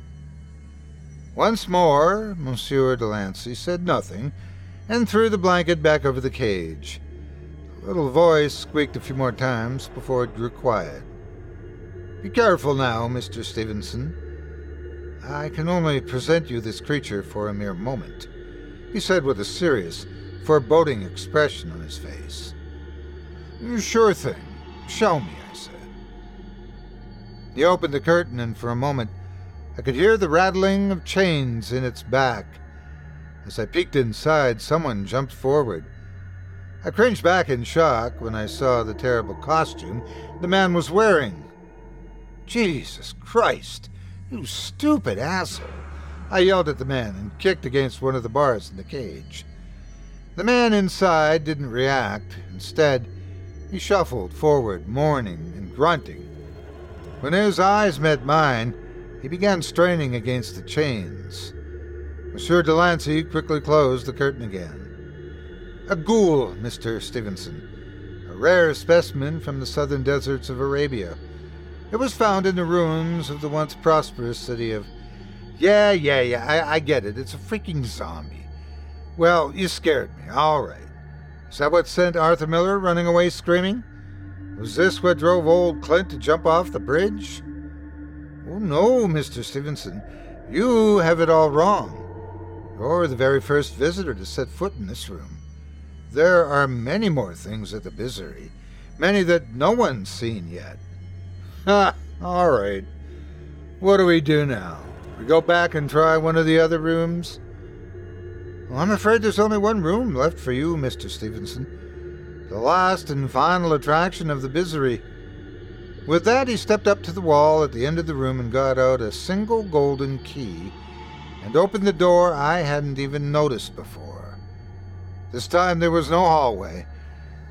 Once more, Monsieur Delancey said nothing and threw the blanket back over the cage. The little voice squeaked a few more times before it grew quiet. Be careful now, Mr. Stevenson. I can only present you this creature for a mere moment, he said with a serious, foreboding expression on his face. Sure thing. Show me, I said. He opened the curtain, and for a moment I could hear the rattling of chains in its back. As I peeked inside, someone jumped forward. I cringed back in shock when I saw the terrible costume the man was wearing. Jesus Christ, you stupid asshole! I yelled at the man and kicked against one of the bars in the cage. The man inside didn't react. Instead, he shuffled forward, mourning and grunting. When his eyes met mine, he began straining against the chains. Monsieur Delancey quickly closed the curtain again. A ghoul, Mr. Stevenson, a rare specimen from the southern deserts of Arabia. It was found in the ruins of the once prosperous city of. Yeah, yeah, yeah, I, I get it. It's a freaking zombie. Well, you scared me. All right. Is that what sent Arthur Miller running away screaming? Was this what drove old Clint to jump off the bridge? Oh, no, Mr. Stevenson. You have it all wrong. You're the very first visitor to set foot in this room. There are many more things at the Bizarrerie, many that no one's seen yet. All right. What do we do now? We go back and try one of the other rooms? Well, I'm afraid there's only one room left for you, Mr. Stevenson. The last and final attraction of the Bizarrerie. With that, he stepped up to the wall at the end of the room and got out a single golden key and opened the door I hadn't even noticed before. This time there was no hallway.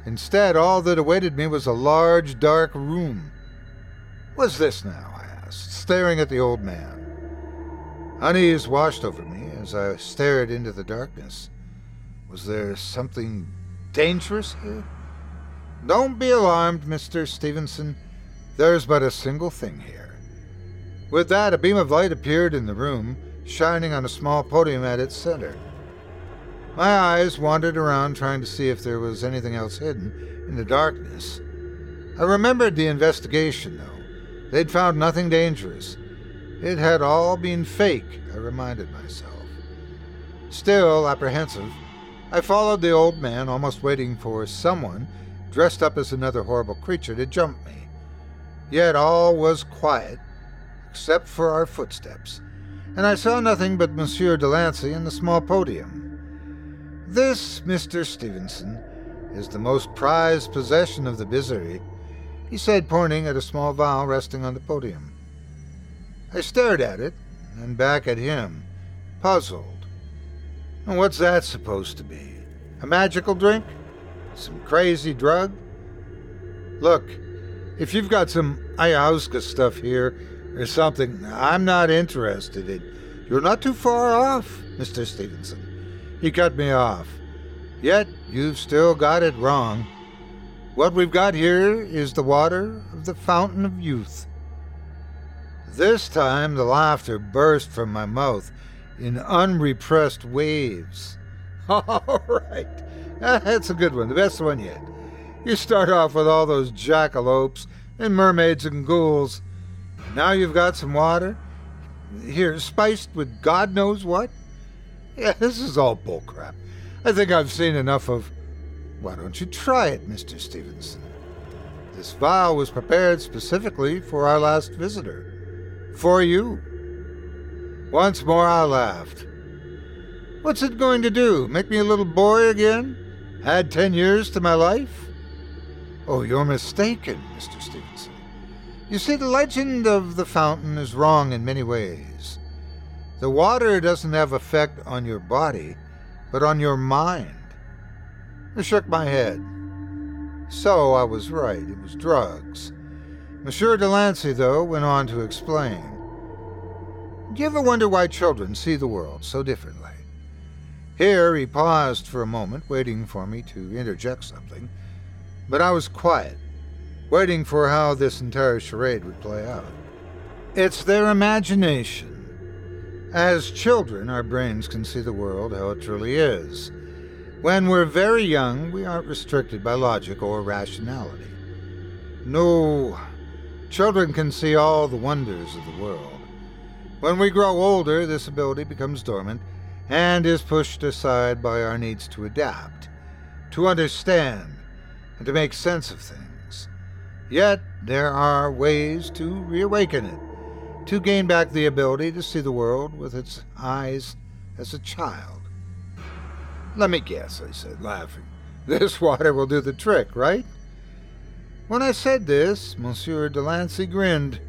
Instead, all that awaited me was a large, dark room. What's this now? I asked, staring at the old man. Unease washed over me as I stared into the darkness. Was there something dangerous here? Don't be alarmed, Mr. Stevenson. There's but a single thing here. With that, a beam of light appeared in the room, shining on a small podium at its center. My eyes wandered around trying to see if there was anything else hidden in the darkness. I remembered the investigation, though. They'd found nothing dangerous. It had all been fake, I reminded myself. Still apprehensive, I followed the old man, almost waiting for someone dressed up as another horrible creature to jump me. Yet all was quiet, except for our footsteps, and I saw nothing but Monsieur Delancey and the small podium. This, Mr. Stevenson, is the most prized possession of the Bizarrerie, he said, pointing at a small vial resting on the podium. I stared at it, and back at him, puzzled. What's that supposed to be? A magical drink? Some crazy drug? Look, if you've got some ayahuasca stuff here or something, I'm not interested in. You're not too far off, Mr. Stevenson. He cut me off. Yet you've still got it wrong. What we've got here is the water of the fountain of youth. This time the laughter burst from my mouth in unrepressed waves. All right, that's a good one, the best one yet. You start off with all those jackalopes and mermaids and ghouls. Now you've got some water. Here, spiced with God knows what. Yeah, this is all bullcrap. I think I've seen enough of. Why don't you try it, Mr. Stevenson? This vial was prepared specifically for our last visitor. For you. Once more I laughed. What's it going to do? Make me a little boy again? Add ten years to my life? Oh, you're mistaken, Mr. Stevenson. You see, the legend of the fountain is wrong in many ways. The water doesn't have effect on your body, but on your mind. I shook my head. So I was right, it was drugs. Monsieur Delancey, though, went on to explain. Do you ever wonder why children see the world so differently? Here he paused for a moment, waiting for me to interject something, but I was quiet, waiting for how this entire charade would play out. It's their imagination. As children, our brains can see the world how it truly is. When we're very young, we aren't restricted by logic or rationality. No, Children can see all the wonders of the world. When we grow older, this ability becomes dormant and is pushed aside by our needs to adapt, to understand, and to make sense of things. Yet, there are ways to reawaken it, to gain back the ability to see the world with its eyes as a child. Let me guess, I said, laughing. This water will do the trick, right? When I said this, Monsieur Delancey grinned.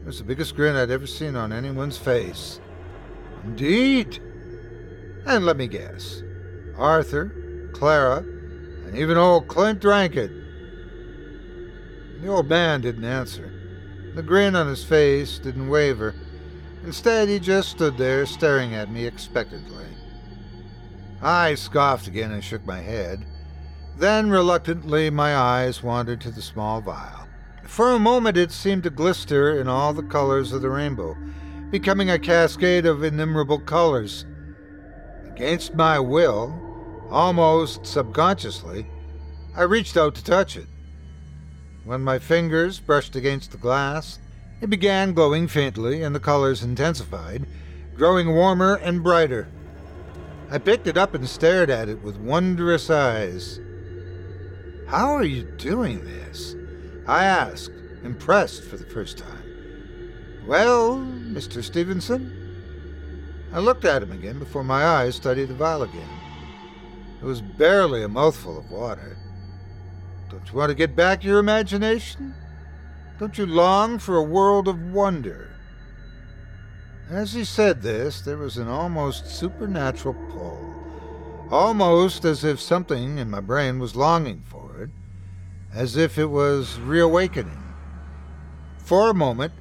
It was the biggest grin I'd ever seen on anyone's face. Indeed. And let me guess Arthur, Clara, and even old Clint drank it. The old man didn't answer. The grin on his face didn't waver. Instead, he just stood there staring at me expectantly. I scoffed again and shook my head. Then, reluctantly, my eyes wandered to the small vial. For a moment, it seemed to glister in all the colors of the rainbow, becoming a cascade of innumerable colors. Against my will, almost subconsciously, I reached out to touch it. When my fingers brushed against the glass, it began glowing faintly and the colors intensified, growing warmer and brighter. I picked it up and stared at it with wondrous eyes. How are you doing this? I asked, impressed for the first time. Well, Mr. Stevenson? I looked at him again before my eyes studied the vial again. It was barely a mouthful of water. Don't you want to get back your imagination? Don't you long for a world of wonder? As he said this, there was an almost supernatural pull, almost as if something in my brain was longing for it, as if it was reawakening. For a moment,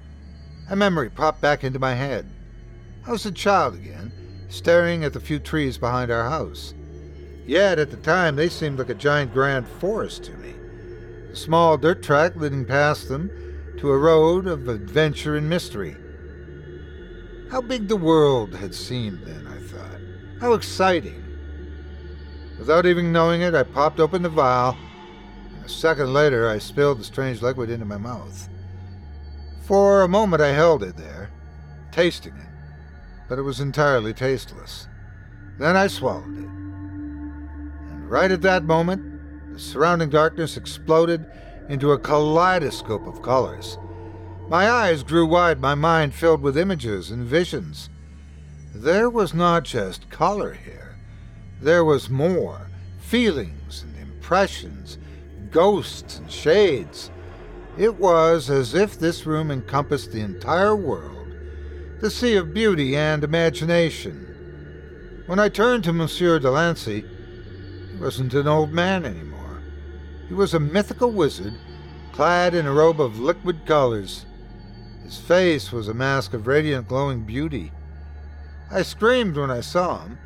a memory popped back into my head. I was a child again, staring at the few trees behind our house. Yet at the time they seemed like a giant grand forest to me. A small dirt track leading past them to a road of adventure and mystery. How big the world had seemed then, I thought. How exciting. Without even knowing it, I popped open the vial a second later, I spilled the strange liquid into my mouth. For a moment, I held it there, tasting it, but it was entirely tasteless. Then I swallowed it. And right at that moment, the surrounding darkness exploded into a kaleidoscope of colors. My eyes grew wide, my mind filled with images and visions. There was not just color here, there was more feelings and impressions ghosts and shades. It was as if this room encompassed the entire world, the sea of beauty and imagination. When I turned to Monsieur Delancey, he wasn't an old man anymore. He was a mythical wizard, clad in a robe of liquid colors. His face was a mask of radiant, glowing beauty. I screamed when I saw him,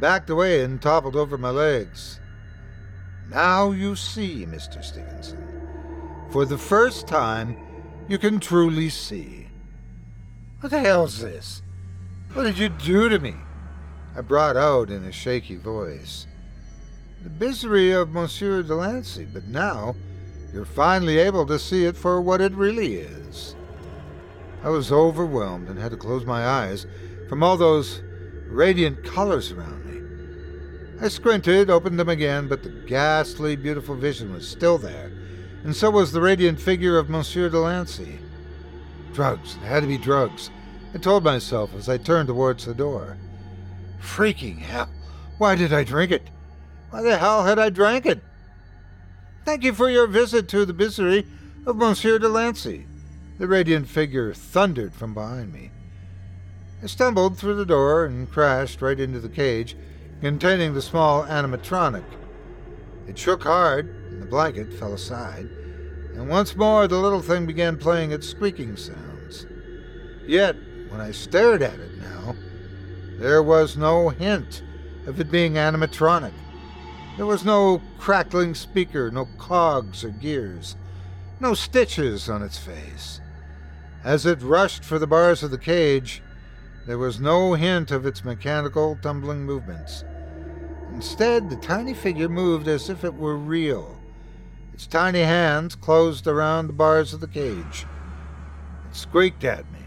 backed away, and toppled over my legs. Now you see, Mr. Stevenson. For the first time, you can truly see. What the hell's this? What did you do to me? I brought out in a shaky voice. The Bizarrerie of Monsieur Delancey, but now you're finally able to see it for what it really is. I was overwhelmed and had to close my eyes from all those radiant colors around me. I squinted, opened them again, but the ghastly, beautiful vision was still there, and so was the radiant figure of Monsieur Delancey. Drugs, it had to be drugs, I told myself as I turned towards the door. Freaking hell, why did I drink it? Why the hell had I drank it? Thank you for your visit to the Bizarrerie of Monsieur Delancey. The radiant figure thundered from behind me. I stumbled through the door and crashed right into the cage containing the small animatronic. It shook hard, and the blanket fell aside, and once more the little thing began playing its squeaking sounds. Yet, when I stared at it now, there was no hint of it being animatronic. There was no crackling speaker, no cogs or gears, no stitches on its face. As it rushed for the bars of the cage, there was no hint of its mechanical, tumbling movements. Instead, the tiny figure moved as if it were real. Its tiny hands closed around the bars of the cage. It squeaked at me,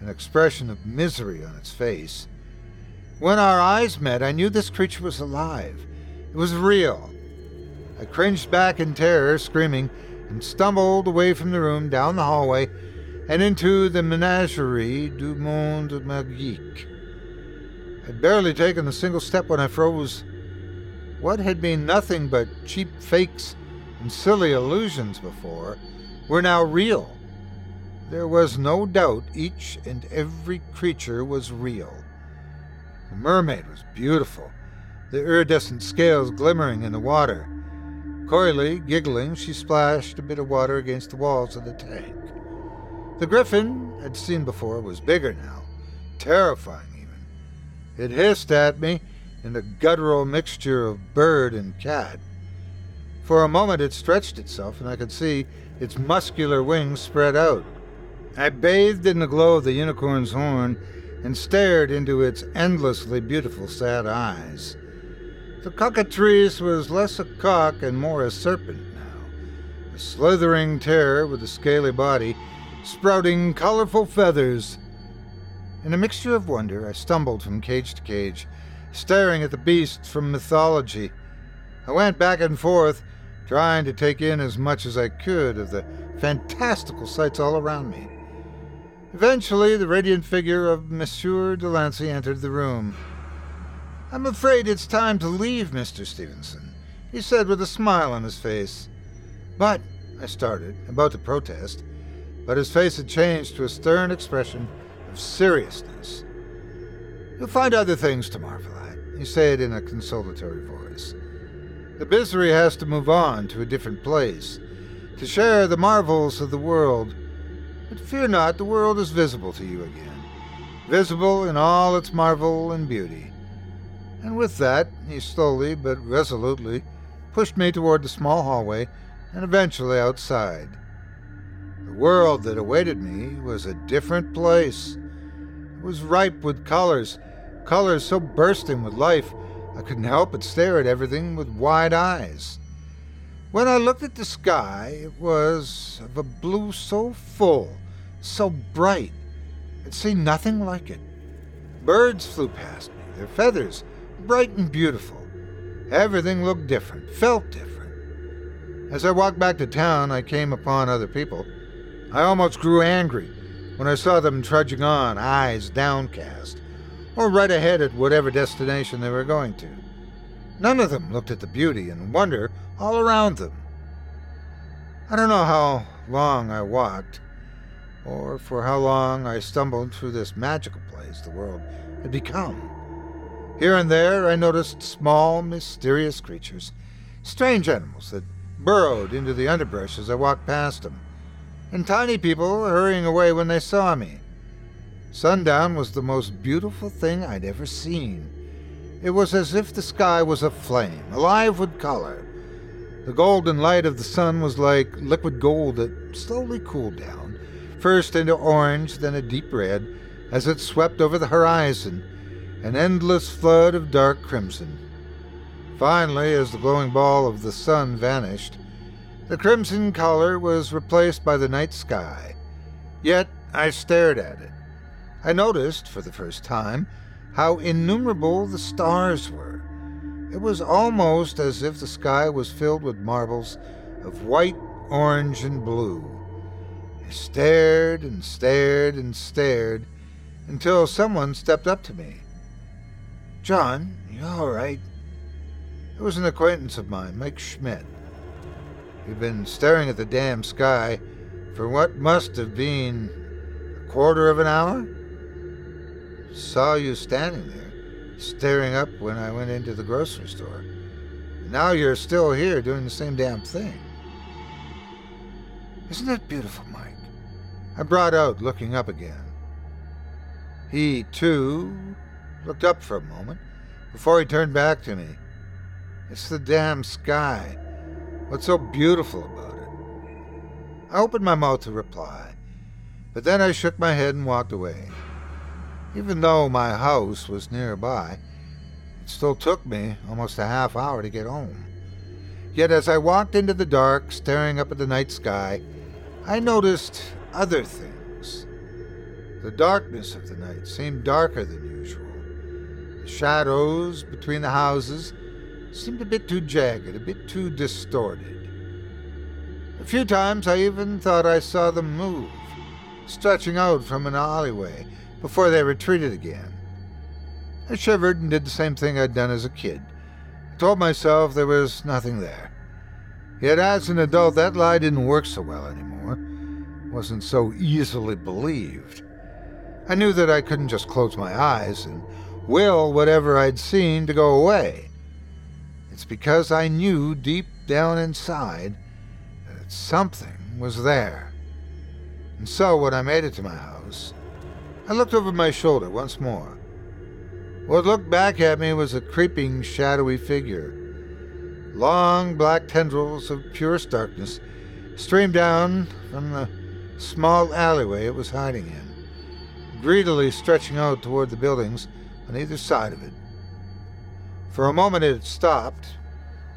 an expression of misery on its face. When our eyes met, I knew this creature was alive. It was real. I cringed back in terror, screaming, and stumbled away from the room, down the hallway, and into the menagerie du monde magique. I'd barely taken a single step when I froze. What had been nothing but cheap fakes and silly illusions before were now real. There was no doubt each and every creature was real. The mermaid was beautiful, the iridescent scales glimmering in the water. Coyly, giggling, she splashed a bit of water against the walls of the tank. The griffin I'd seen before was bigger now, terrifying even. It hissed at me in a guttural mixture of bird and cat. For a moment it stretched itself, and I could see its muscular wings spread out. I bathed in the glow of the unicorn's horn and stared into its endlessly beautiful sad eyes. The cockatrice was less a cock and more a serpent now, a slithering terror with a scaly body sprouting colorful feathers. In a mixture of wonder, I stumbled from cage to cage, staring at the beasts from mythology. I went back and forth, trying to take in as much as I could of the fantastical sights all around me. Eventually, the radiant figure of Monsieur Delancey entered the room. I'm afraid it's time to leave, Mr. Stevenson, he said with a smile on his face. But, I started, about to protest, but his face had changed to a stern expression of seriousness. You'll find other things to marvel at, he said in a consolatory voice. The Bizarrerie has to move on to a different place, to share the marvels of the world. But fear not, the world is visible to you again, visible in all its marvel and beauty. And with that, he slowly but resolutely pushed me toward the small hallway and eventually outside. World that awaited me was a different place. It was ripe with colors, colors so bursting with life I couldn't help but stare at everything with wide eyes. When I looked at the sky, it was of a blue so full, so bright, I'd seen nothing like it. Birds flew past me, their feathers bright and beautiful. Everything looked different, felt different. As I walked back to town, I came upon other people I almost grew angry when I saw them trudging on, eyes downcast, or right ahead at whatever destination they were going to. None of them looked at the beauty and wonder all around them. I don't know how long I walked, or for how long I stumbled through this magical place the world had become. Here and there I noticed small, mysterious creatures, strange animals that burrowed into the underbrush as I walked past them, and tiny people hurrying away when they saw me. Sundown was the most beautiful thing I'd ever seen. It was as if the sky was aflame, alive with color. The golden light of the sun was like liquid gold that slowly cooled down, first into orange, then a deep red, as it swept over the horizon, an endless flood of dark crimson. Finally, as the glowing ball of the sun vanished, the crimson color was replaced by the night sky. Yet I stared at it. I noticed, for the first time, how innumerable the stars were. It was almost as if the sky was filled with marbles of white, orange, and blue. I stared and stared and stared until someone stepped up to me. John, you all right? It was an acquaintance of mine, Mike Schmidt. He'd been staring at the damn sky for what must have been a quarter of an hour. Saw you standing there staring up when I went into the grocery store. Now you're still here doing the same damn thing. Isn't that beautiful, Mike? I brought out, looking up again. He, too, looked up for a moment before he turned back to me. It's the damn sky. What's so beautiful about it? I opened my mouth to reply, but then I shook my head and walked away. Even though my house was nearby, it still took me almost a half hour to get home. Yet as I walked into the dark, staring up at the night sky, I noticed other things. The darkness of the night seemed darker than usual. The shadows between the houses seemed a bit too jagged, a bit too distorted. A few times I even thought I saw them move, stretching out from an alleyway before they retreated again. I shivered and did the same thing I'd done as a kid. I told myself there was nothing there. Yet as an adult, that lie didn't work so well anymore. It wasn't so easily believed. I knew that I couldn't just close my eyes and will whatever I'd seen to go away. It's because I knew deep down inside that something was there. And so when I made it to my house, I looked over my shoulder once more. What looked back at me was a creeping, shadowy figure. Long black tendrils of purest darkness streamed down from the small alleyway it was hiding in, greedily stretching out toward the buildings on either side of it. For a moment it stopped,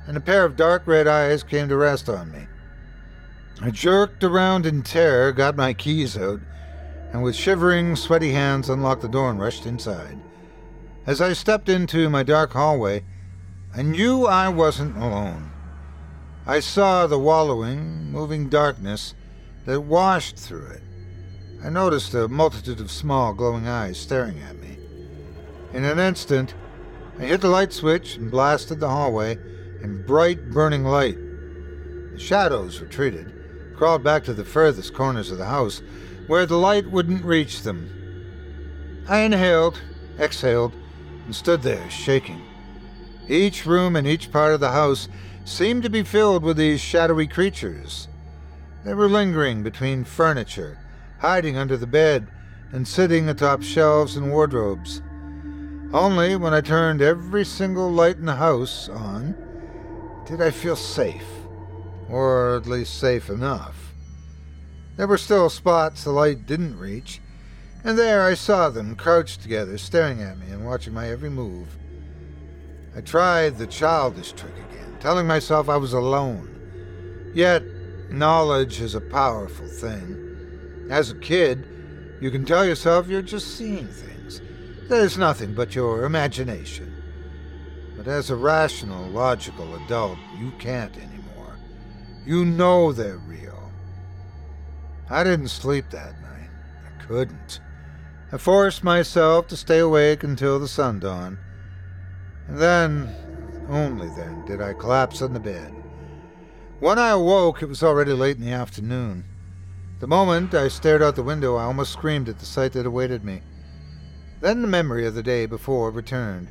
and a pair of dark red eyes came to rest on me. I jerked around in terror, got my keys out, and with shivering, sweaty hands unlocked the door and rushed inside. As I stepped into my dark hallway, I knew I wasn't alone. I saw the wallowing, moving darkness that washed through it. I noticed a multitude of small, glowing eyes staring at me. In an instant, I hit the light switch and blasted the hallway in bright, burning light. The shadows retreated, crawled back to the furthest corners of the house, where the light wouldn't reach them. I inhaled, exhaled, and stood there, shaking. Each room and each part of the house seemed to be filled with these shadowy creatures. They were lingering between furniture, hiding under the bed, and sitting atop shelves and wardrobes. Only when I turned every single light in the house on did I feel safe, or at least safe enough. There were still spots the light didn't reach, and there I saw them crouched together, staring at me and watching my every move. I tried the childish trick again, telling myself I was alone. Yet, knowledge is a powerful thing. As a kid, you can tell yourself you're just seeing things. There's nothing but your imagination. But as a rational, logical adult, you can't anymore. You know they're real. I didn't sleep that night. I couldn't. I forced myself to stay awake until the sun dawned. And then, only then, did I collapse on the bed. When I awoke, it was already late in the afternoon. The moment I stared out the window, I almost screamed at the sight that awaited me. Then the memory of the day before returned.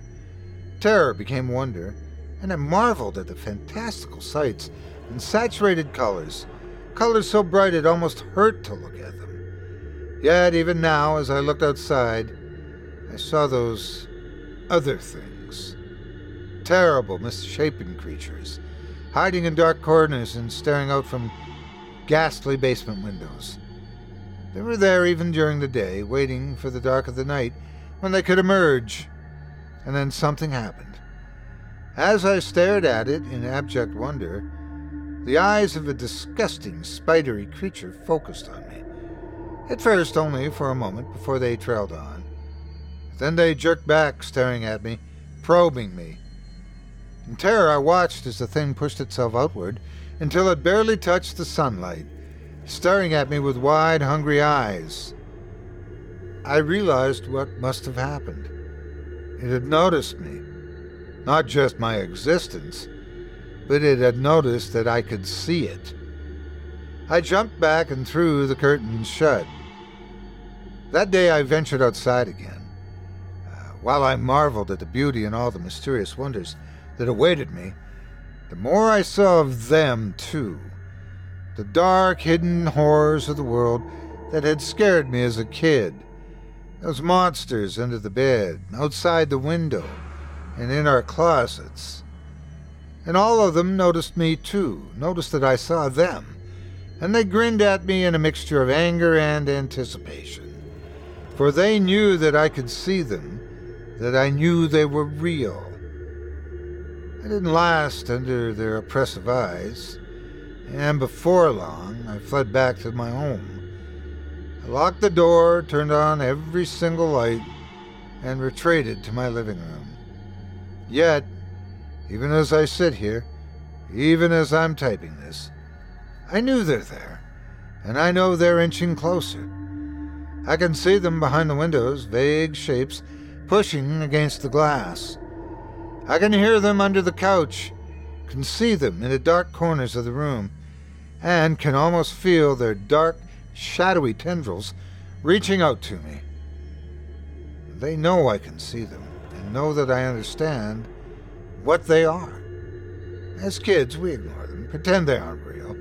Terror became wonder, and I marveled at the fantastical sights and saturated colors, colors so bright it almost hurt to look at them. Yet, even now, as I looked outside, I saw those other things. Terrible, misshapen creatures, hiding in dark corners and staring out from ghastly basement windows. They were there even during the day, waiting for the dark of the night when they could emerge. And then something happened. As I stared at it in abject wonder, the eyes of a disgusting, spidery creature focused on me. At first, only for a moment before they trailed on. Then they jerked back, staring at me, probing me. In terror, I watched as the thing pushed itself outward until it barely touched the sunlight, staring at me with wide, hungry eyes. I realized what must have happened. It had noticed me. Not just my existence, but it had noticed that I could see it. I jumped back and threw the curtains shut. That day I ventured outside again. Uh, while I marveled at the beauty and all the mysterious wonders that awaited me, the more I saw of them, too. The dark, hidden horrors of the world that had scared me as a kid. Those monsters under the bed, outside the window, and in our closets. And all of them noticed me too, noticed that I saw them, and they grinned at me in a mixture of anger and anticipation. For they knew that I could see them, that I knew they were real. I didn't last under their oppressive eyes, and before long I fled back to my home. Locked the door, turned on every single light, and retreated to my living room. Yet, even as I sit here, even as I'm typing this, I knew they're there, and I know they're inching closer. I can see them behind the windows, vague shapes pushing against the glass. I can hear them under the couch, can see them in the dark corners of the room, and can almost feel their dark, shadowy tendrils reaching out to me. They know I can see them and know that I understand what they are. As kids, we ignore them, pretend they aren't real,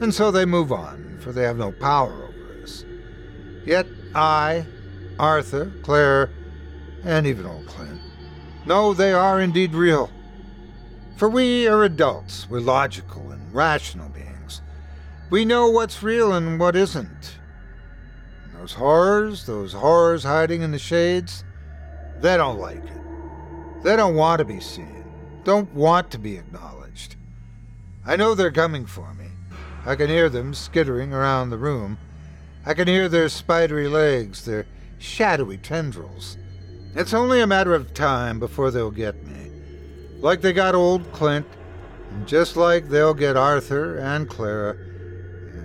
and so they move on, for they have no power over us. Yet I, Arthur, Claire, and even old Clint, know they are indeed real. For we are adults, we're logical and rational. We know what's real and what isn't. And those horrors, those horrors hiding in the shades, they don't like it. They don't want to be seen, don't want to be acknowledged. I know they're coming for me. I can hear them skittering around the room. I can hear their spidery legs, their shadowy tendrils. It's only a matter of time before they'll get me. Like they got old Clint, and just like they'll get Arthur and Clara,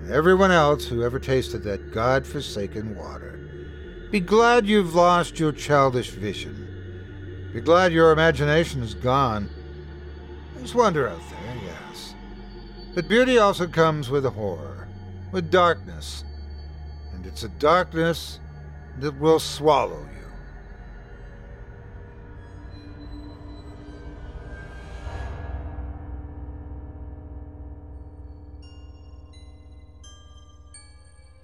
and everyone else who ever tasted that god-forsaken water. Be glad you've lost your childish vision. Be glad your imagination is gone. There's wonder out there, yes. But beauty also comes with horror, with darkness. And it's a darkness that will swallow you.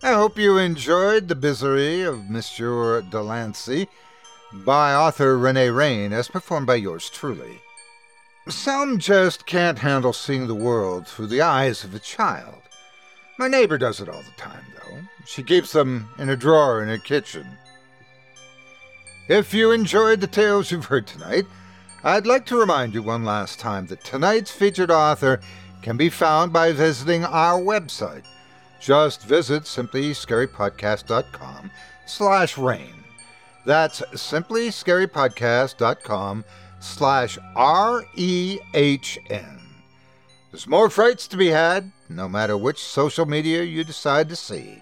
I hope you enjoyed The Misery of Monsieur Delancey by author René Rehn, as performed by yours truly. Some just can't handle seeing the world through the eyes of a child. My neighbor does it all the time, though. She keeps them in a drawer in her kitchen. If you enjoyed the tales you've heard tonight, I'd like to remind you one last time that tonight's featured author can be found by visiting our website just visit simplyscarypodcast.com slash rehn. That's simplyscarypodcast.com slash R-E-H-N. There's more frights to be had, no matter which social media you decide to see.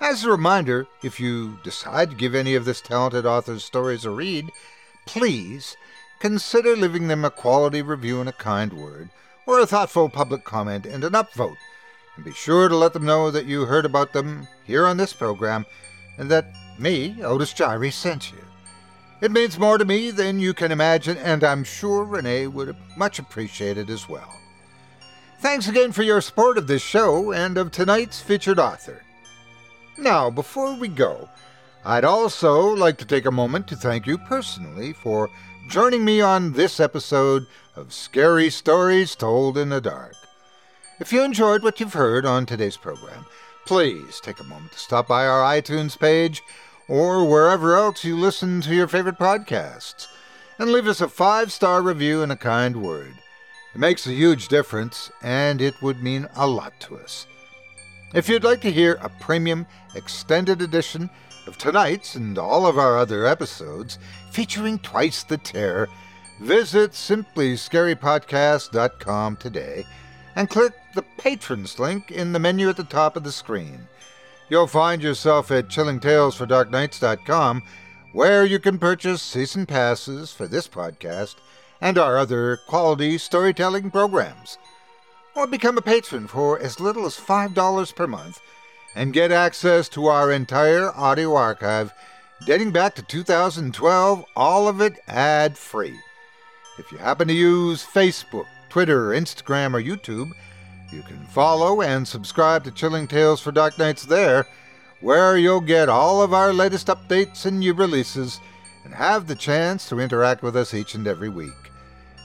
As a reminder, if you decide to give any of this talented author's stories a read, please consider leaving them a quality review and a kind word, or a thoughtful public comment and an upvote and be sure to let them know that you heard about them here on this program and that me, Otis Jiry, sent you. It means more to me than you can imagine, and I'm sure René would much appreciate it as well. Thanks again for your support of this show and of tonight's featured author. Now, before we go, I'd also like to take a moment to thank you personally for joining me on this episode of Scary Stories Told in the Dark. If you enjoyed what you've heard on today's program, please take a moment to stop by our iTunes page or wherever else you listen to your favorite podcasts, and leave us a five star review and a kind word. It makes a huge difference, and it would mean a lot to us. If you'd like to hear a premium extended edition of tonight's and all of our other episodes featuring twice the terror, visit simplyscarypodcast.com today and click the patrons link in the menu at the top of the screen you'll find yourself at chillingtalesfordarknights.com, where you can purchase season passes for this podcast and our other quality storytelling programs. Or become a patron for as little as $5 per month and get access to our entire audio archive dating back to 2012, all of it ad free. If you happen to use Facebook, Twitter, Instagram, or YouTube, you can follow and subscribe to Chilling Tales for Dark Nights there, where you'll get all of our latest updates and new releases and have the chance to interact with us each and every week.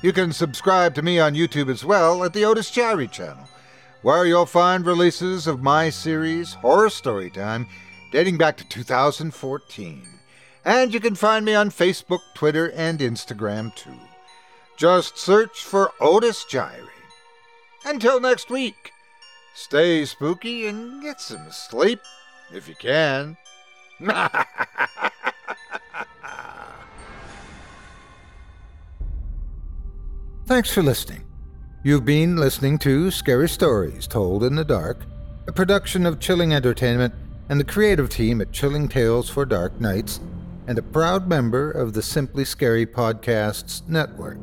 You can subscribe to me on YouTube as well at the Otis Jiry channel, where you'll find releases of my series, Horror Storytime, dating back to 2014. And you can find me on Facebook, Twitter, and Instagram too. Just search for Otis Jiry. Until next week, stay spooky and get some sleep if you can. Thanks for listening. You've been listening to Scary Stories Told in the Dark, a production of Chilling Entertainment and the creative team at Chilling Tales for Dark Nights, and a proud member of the Simply Scary Podcasts Network.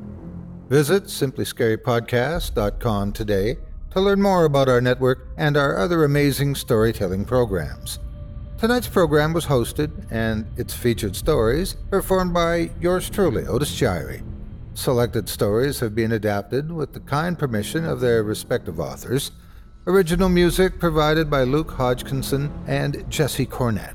Visit simplyscarypodcast.com today to learn more about our network and our other amazing storytelling programs. Tonight's program was hosted and its featured stories performed by yours truly, Otis Jiry. Selected stories have been adapted with the kind permission of their respective authors. Original music provided by Luke Hodgkinson and Jesse Cornett.